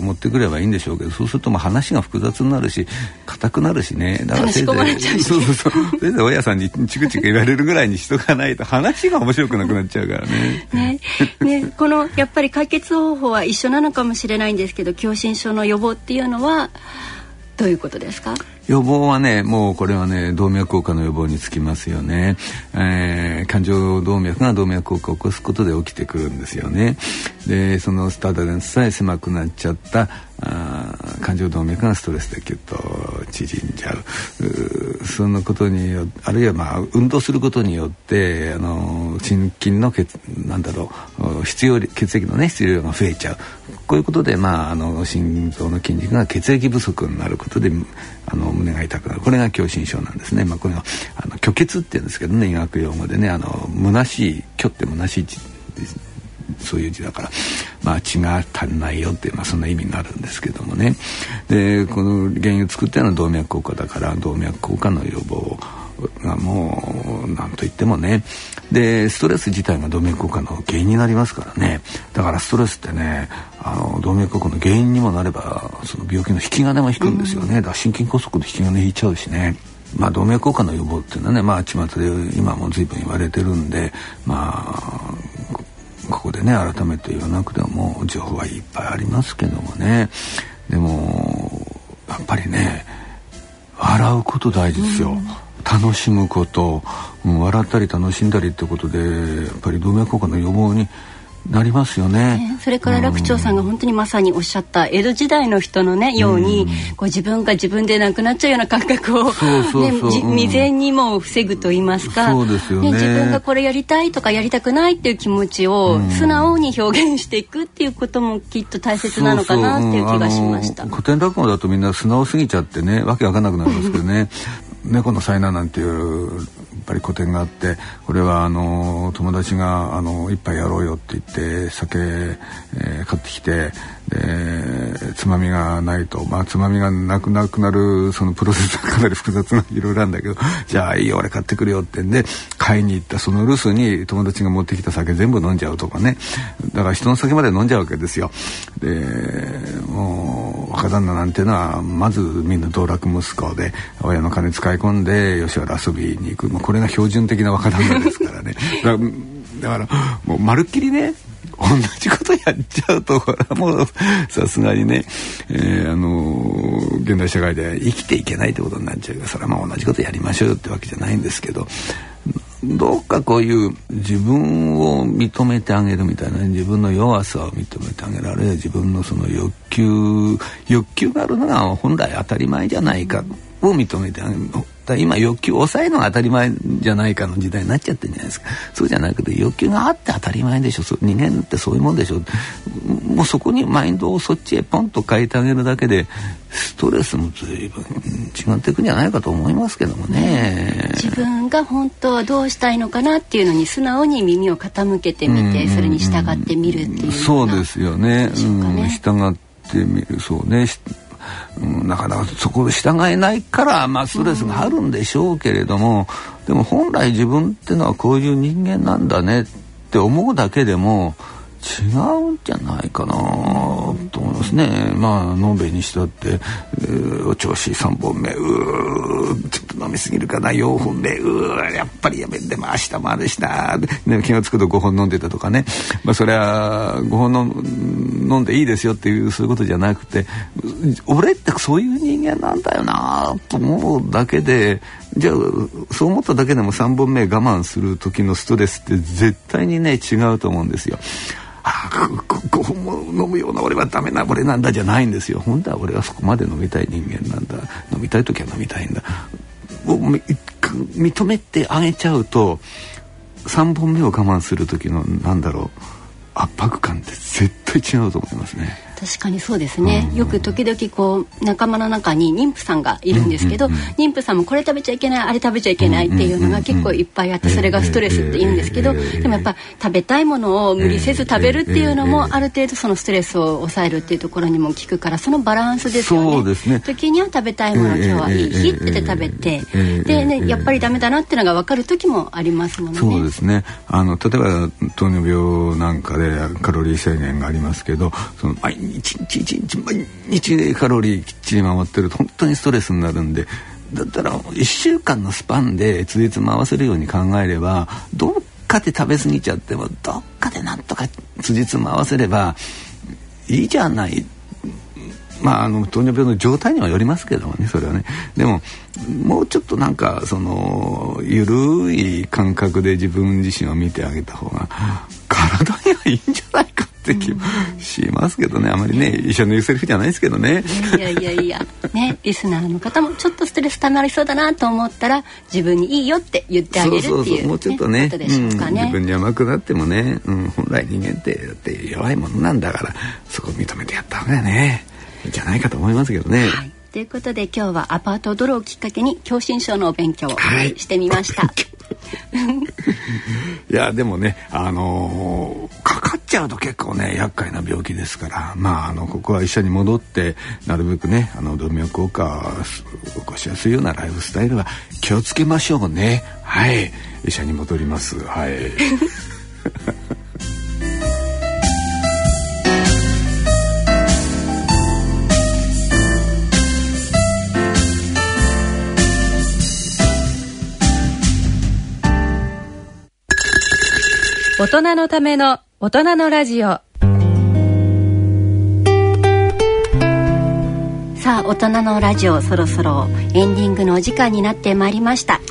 S2: 持ってくればいいんでしょうけどそうするとまあ話が複雑になるし硬くなるしね
S3: だからせいぜい
S2: そうそうそう せいぜい親さんにチクチク言われるぐらいにしとかないと話が面白くなくなっちゃうからね。
S3: ね ね、このやっぱり解決方法は一緒なのかもしれないんですけど狭心症の予防っていうのはどういうことですか？
S2: 予防はねもうこれはね動脈硬化の予防につきますよね、えー、感情動脈が動脈硬化を起こすことで起きてくるんですよね。でそのスタートレスさえ狭くなっちゃったあ感情動脈がストレスでキュッと縮んじゃう。そのことによあるいはまあ運動することによってあの心筋の血なんだろう必要血液のね必要量が増えちゃう。こういうことでまああの心臓の筋肉が血液不足になることであの胸が痛くなる。これが狭心症なんですね、まあ、これがあの虚血って言うんですけどね医学用語でねあの虚しい虚って虚しいですね。そういう字だから、まあ、血が足りないよっていう、まあ、そんな意味があるんですけどもね。でこの原油を作ったのは動脈硬化だから動脈硬化の予防がもう何と言ってもね。でストレス自体が動脈硬化の原因になりますからね。だからストレスってねあの動脈硬化の原因にもなればその病気の引き金も引くんですよね、だから心筋梗塞で引き金引いちゃうしね。まあ、動脈硬化の予防っていうのはね、まあ、巷で今も随分言われてるんで、まあ、ここでね改めて言わなくても情報はいっぱいありますけどもね。でもやっぱりね笑うこと大事ですよ。楽しむこと、うん、笑ったり楽しんだりってことでやっぱり動脈硬化の予防になりますよね、
S3: それから楽長さんが本当にまさにおっしゃった江戸時代の人のねように、こう自分が自分でなくなっちゃうような感覚をね、未然にも防ぐと言いますか。
S2: そうですよね、
S3: 自分がこれやりたいとかやりたくないっていう気持ちを素直に表現していくっていうこともきっと大切なのかなっていう気がしました。
S2: 古典落語だとみんな素直すぎちゃってねわけわかんなくなるんですけどね。猫の災難なんていうぱり古典があってこれはあの友達があの一杯やろうよって言って酒、えー、買ってきてでつまみがないと。まあつまみがなくなくなるそのプロセスは かなり複雑ないろいろあるんだけどじゃあいいよ俺買ってくるよって。んで買いに行ったその留守に友達が持ってきた酒全部飲んじゃうとかね。だから人の酒まで飲んじゃうわけですよ。でもう若旦那なんていうのはまずみんな道楽息子で親の金使い込んで吉原遊びに行く、まあ、これが標準的な若旦那ですからね。だからもうまるっきりね同じことやっちゃうとこれはもうさすがにね、えー、あの現代社会で生きていけないってことになっちゃうからそれはまあ同じことやりましょうよってわけじゃないんですけどどっかこういう自分を認めてあげるみたいな自分の弱さを認めてあげられ自分のその欲求欲求があるのが本来当たり前じゃないかを認めてあげる。だ今欲求を抑えるのが当たり前じゃないかの時代になっちゃってるんじゃないですか。そうじゃなくて欲求があって当たり前でしょ。人間ってそういうもんでしょ。もうそこにマインドをそっちへポンと変えてあげるだけでストレスも随分違っていくんじゃないかと思いますけどもね。
S3: 自分が本当はどうしたいのかなっていうのに素直に耳を傾けてみてそれに従ってみるっていう
S2: そうですよね、ね、うん、従ってみる。そうねうん、なからそこを従えないから、まあ、ストレスがあるんでしょうけれども、でも本来自分っていうのはこういう人間なんだねって思うだけでも違うんじゃないかなと思いますね。まあ、のんべいにしたって、お調子3本目、うー、ちょっと飲みすぎるかな、4本目、うー、やっぱりやめて、も明日もあるしな、ね、気が付くと5本飲んでたとかね。まあ、それは5本飲んでいいですよっていう、そういうことじゃなくて、俺ってそういう人間なんだよなと思うだけで、じゃあそう思っただけでも3本目我慢する時のストレスって絶対にね違うと思うんですよ。あ5本も飲むような俺はダメな俺なんだじゃないんですよ本当は俺はそこまで飲みたい人間なんだ飲みたい時は飲みたいんだを認めてあげちゃうと3本目を我慢する時のなんだろう圧迫感って絶対違うと思いますね。
S3: 確かにそうですね、うん、よく時々こう仲間の中に妊婦さんがいるんですけど、うんうんうん、妊婦さんもこれ食べちゃいけないあれ食べちゃいけないっていうのが結構いっぱいあってそれがストレスって言うんですけど、でもやっぱ食べたいものを無理せず食べるっていうのもある程度そのストレスを抑えるっていうところにも効くからそのバランスですよね。ね。時には食べたいもの今日はいい日って食べてで、ね、やっぱりダメだなっていうのが分かる時もありますもんね。
S2: そうですね。あの例えば糖尿病なんかでカロリー制限がありますけどその毎日一日一日毎日カロリーきっちり守ってると本当にストレスになるんでだったら1週間のスパンでついつ回せるように考えればどっかで食べ過ぎちゃってもどっかでなんとかつじつ回せればいいじゃない。まあ、あの糖尿病の状態にはよりますけどもねそれはね。でももうちょっとなんかその緩い感覚で自分自身を見てあげた方が体にはいいんじゃないかって気もしますけどね。あまりね医者の言うセリフじゃないですけどね。
S3: いやいやいや。ね リスナーの方もちょっとストレスたまりそうだなと思ったら自分にいいよって言ってあげるっていう、ね、そうそう
S2: もうちょっとね、ね。うん、自分に甘くなってもね、うん、本来人間ってだって弱いものなんだからそこを認めてやった方がねいいんじゃないかと思いますけどね。はい
S3: ということで今日はアパート泥をきっかけに狭心症のお勉強をしてみました。は い
S2: いやでもねあのー、かかっちゃうと結構ね厄介な病気ですからまああのここは医者に戻ってなるべくねあの動脈硬化起こしやすいようなライフスタイルは気をつけましょうね。はい。医者に戻ります。はい
S1: 大人のための大人のラジオ。さ
S3: あ大人のラジオそろそろエンディングのお時間になってまいりました。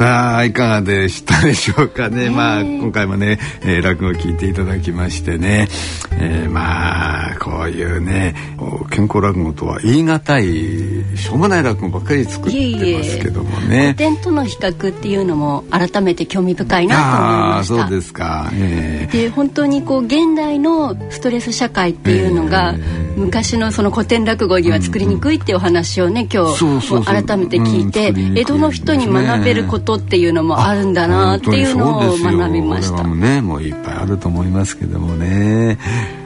S2: さあいかがでしたでしょうかね、まあ今回もね、えー、落語を聞いていただきましてね、えー、まあこういうね健康落語とは言い難いしょうもない落語ばっかり作ってますけどもね。
S3: 古典との比較っていうのも改めて興味深いなと思いました。
S2: そうですか、え
S3: ー、で本当にこう現代のストレス社会っていうのが、えー、昔のその古典落語には作りにくいっていうお話をね今日改めて聞いて、江戸の人に学べることっていうのもあるんだなっていうのを学びました。
S2: ね、もういっぱいあると思いますけどもね。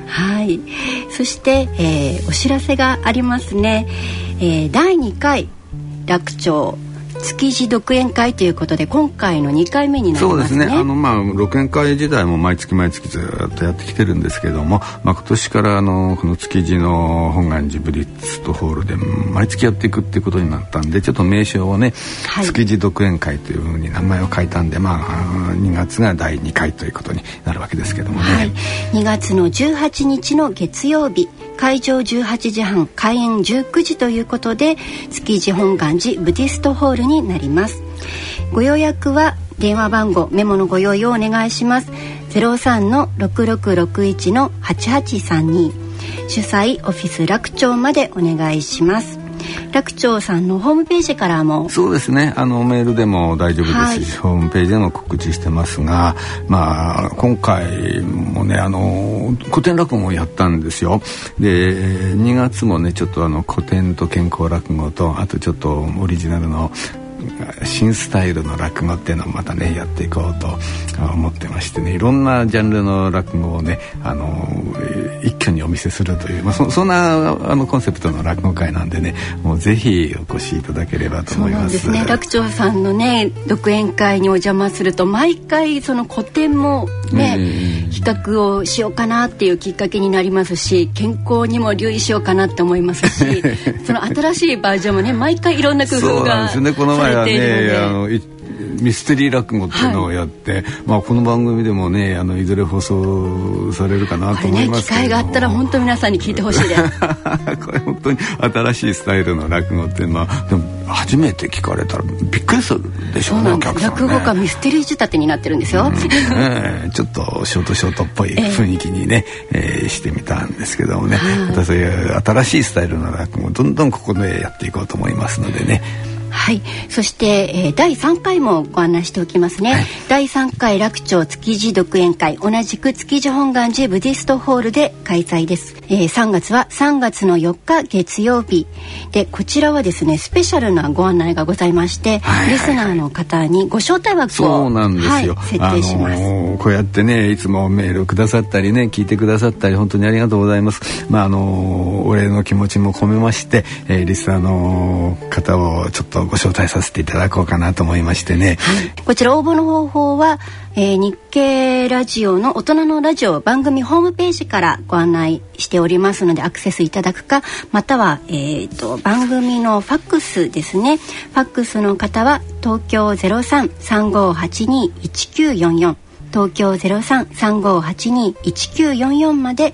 S3: はい。そして、えー、お知らせがありますね。えー、第2回楽町築地独演会ということで今回の2回目になりますね。そうですね。
S2: あのまあ独演会自体も毎月毎月ずっとやってきてるんですけども、まあ今年からあのこの築地の本願寺ブリッツとホールで毎月やっていくっていうことになったんで、ちょっと名称をね、はい、築地独演会というふうに名前を変えたんで、まあ2月が第2回ということになるわけですけどもね。はい、
S3: 2月の18日の月曜日。会場18時半開演19時ということで築地本願寺ブディストホールになります。ご予約は電話番号メモのご用意をお願いします。03の6661の8832主催オフィス楽町までお願いします。楽長さんのホームページからも。
S2: そうですね。あのメールでも大丈夫ですし、はい、ホームページでも告知してますがまあ今回もねあの古典落語をやったんですよ。で2月もねちょっとあの古典と健康落語とあとちょっとオリジナルの新スタイルの落語っていうのをまたねやっていこうと思ってましてねいろんなジャンルの落語をねあの一挙にお見せするという、まあ、そそんなあのコンセプトの落語会なんでねもうぜひお越しいただければと思います。
S3: そうですね。楽長さんのね独演会にお邪魔すると毎回その古典もね、比較をしようかなっていうきっかけになりますし健康にも留意しようかなって思いますし その新しいバージョンもね毎回いろんな工夫がね。この前はねあの
S2: ミステリー落語っていうのをやって、はい、まあこの番組でもねあのいずれ放送されるかなと思います
S3: けど、ね、機会があったら本当皆さんに聞いてほしいです。
S2: これ本当に新しいスタイルの落語っていうのはでも初めて聞かれたらびっくりするでしょうねお客さん、ね、落
S3: 語家ミステリー仕立てになってるんですよ、うん。
S2: ね、ちょっとショートショートっぽい雰囲気にね、えー、してみたんですけどもね、またそういう新しいスタイルの落語どんどんここでやっていこうと思いますのでね
S3: はい。そして、えー、第3回もご案内しておきますね、はい、第3回楽町築地独演会同じく築地本願寺ブディストホールで開催です、えー、3月は3月の4日月曜日。でこちらはですねスペシャルなご案内がございまして、はいはいはい、リスナーの方にご招待枠を
S2: そうなんですよ、
S3: はい、設定します、あの
S2: ー、こうやってねいつもメールくださったりね聞いてくださったり本当にありがとうございます。まああのー、お礼の気持ちも込めまして、えー、リスナーの方をちょっとご招待させていただこうかなと思いましてね、
S3: はい、こちら応募の方法は、えー、日経ラジオの大人のラジオ番組ホームページからご案内しておりますのでアクセスいただくかまたは、えーと、番組のファックスですね。ファックスの方は東京0335821944東京0335821944まで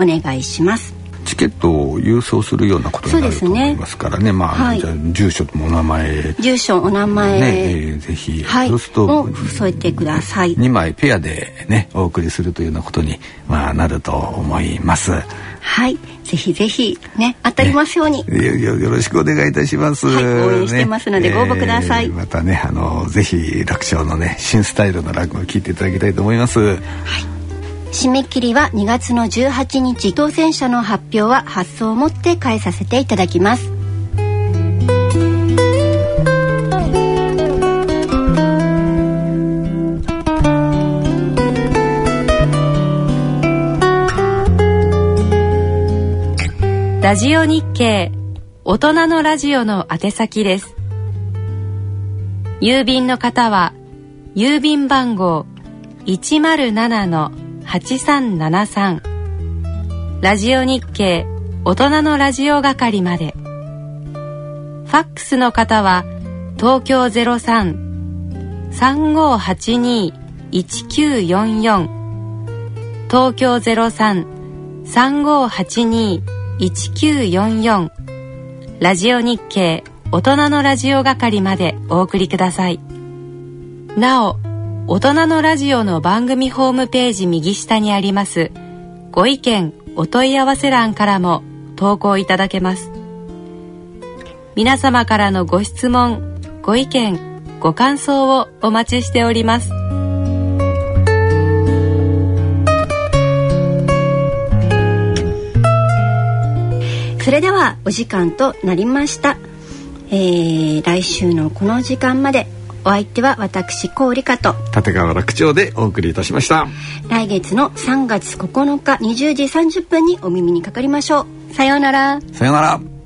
S3: お願いします。
S2: チケットを郵送するようなことになると思いますからね、ね、まあ、はい、じゃ住所とお名前。
S3: 住所お名前、ね
S2: えー、ぜひ、
S3: はい、そうすると添えてください。
S2: 2枚ペアでねお送りするというようなことに、まあ、なると思います。
S3: はい。ぜひぜひね当たりますように、
S2: ね、よよろしくお願いいたします、
S3: はい、応援してますので、ご応募ください、え
S2: ー、またねあのぜひ楽勝のね新スタイルの落語を聞いていただきたいと思います。はい
S3: 締め切りは2月の18日。当選者の発表は発送をもって返させていただきます。
S1: ラジオ日経大人のラジオの宛先です。郵便の方は郵便番号107の「8373ラジオ日経大人のラジオ係まで。ファックスの方は東京03-3582-1944東京03-3582-1944ラジオ日経大人のラジオ係までお送りください。なお大人のラジオの番組ホームページ右下にあります。ご意見お問い合わせ欄からも投稿いただけます。皆様からのご質問ご意見ご感想をお待ちしております。
S3: それではお時間となりました、えー、来週のこの時間まで。お相手は私郡香と
S2: 立川楽長でお送りいたしました。
S3: 来月の3月9日20時30分にお耳にかかりましょう。さようなら。
S2: さようなら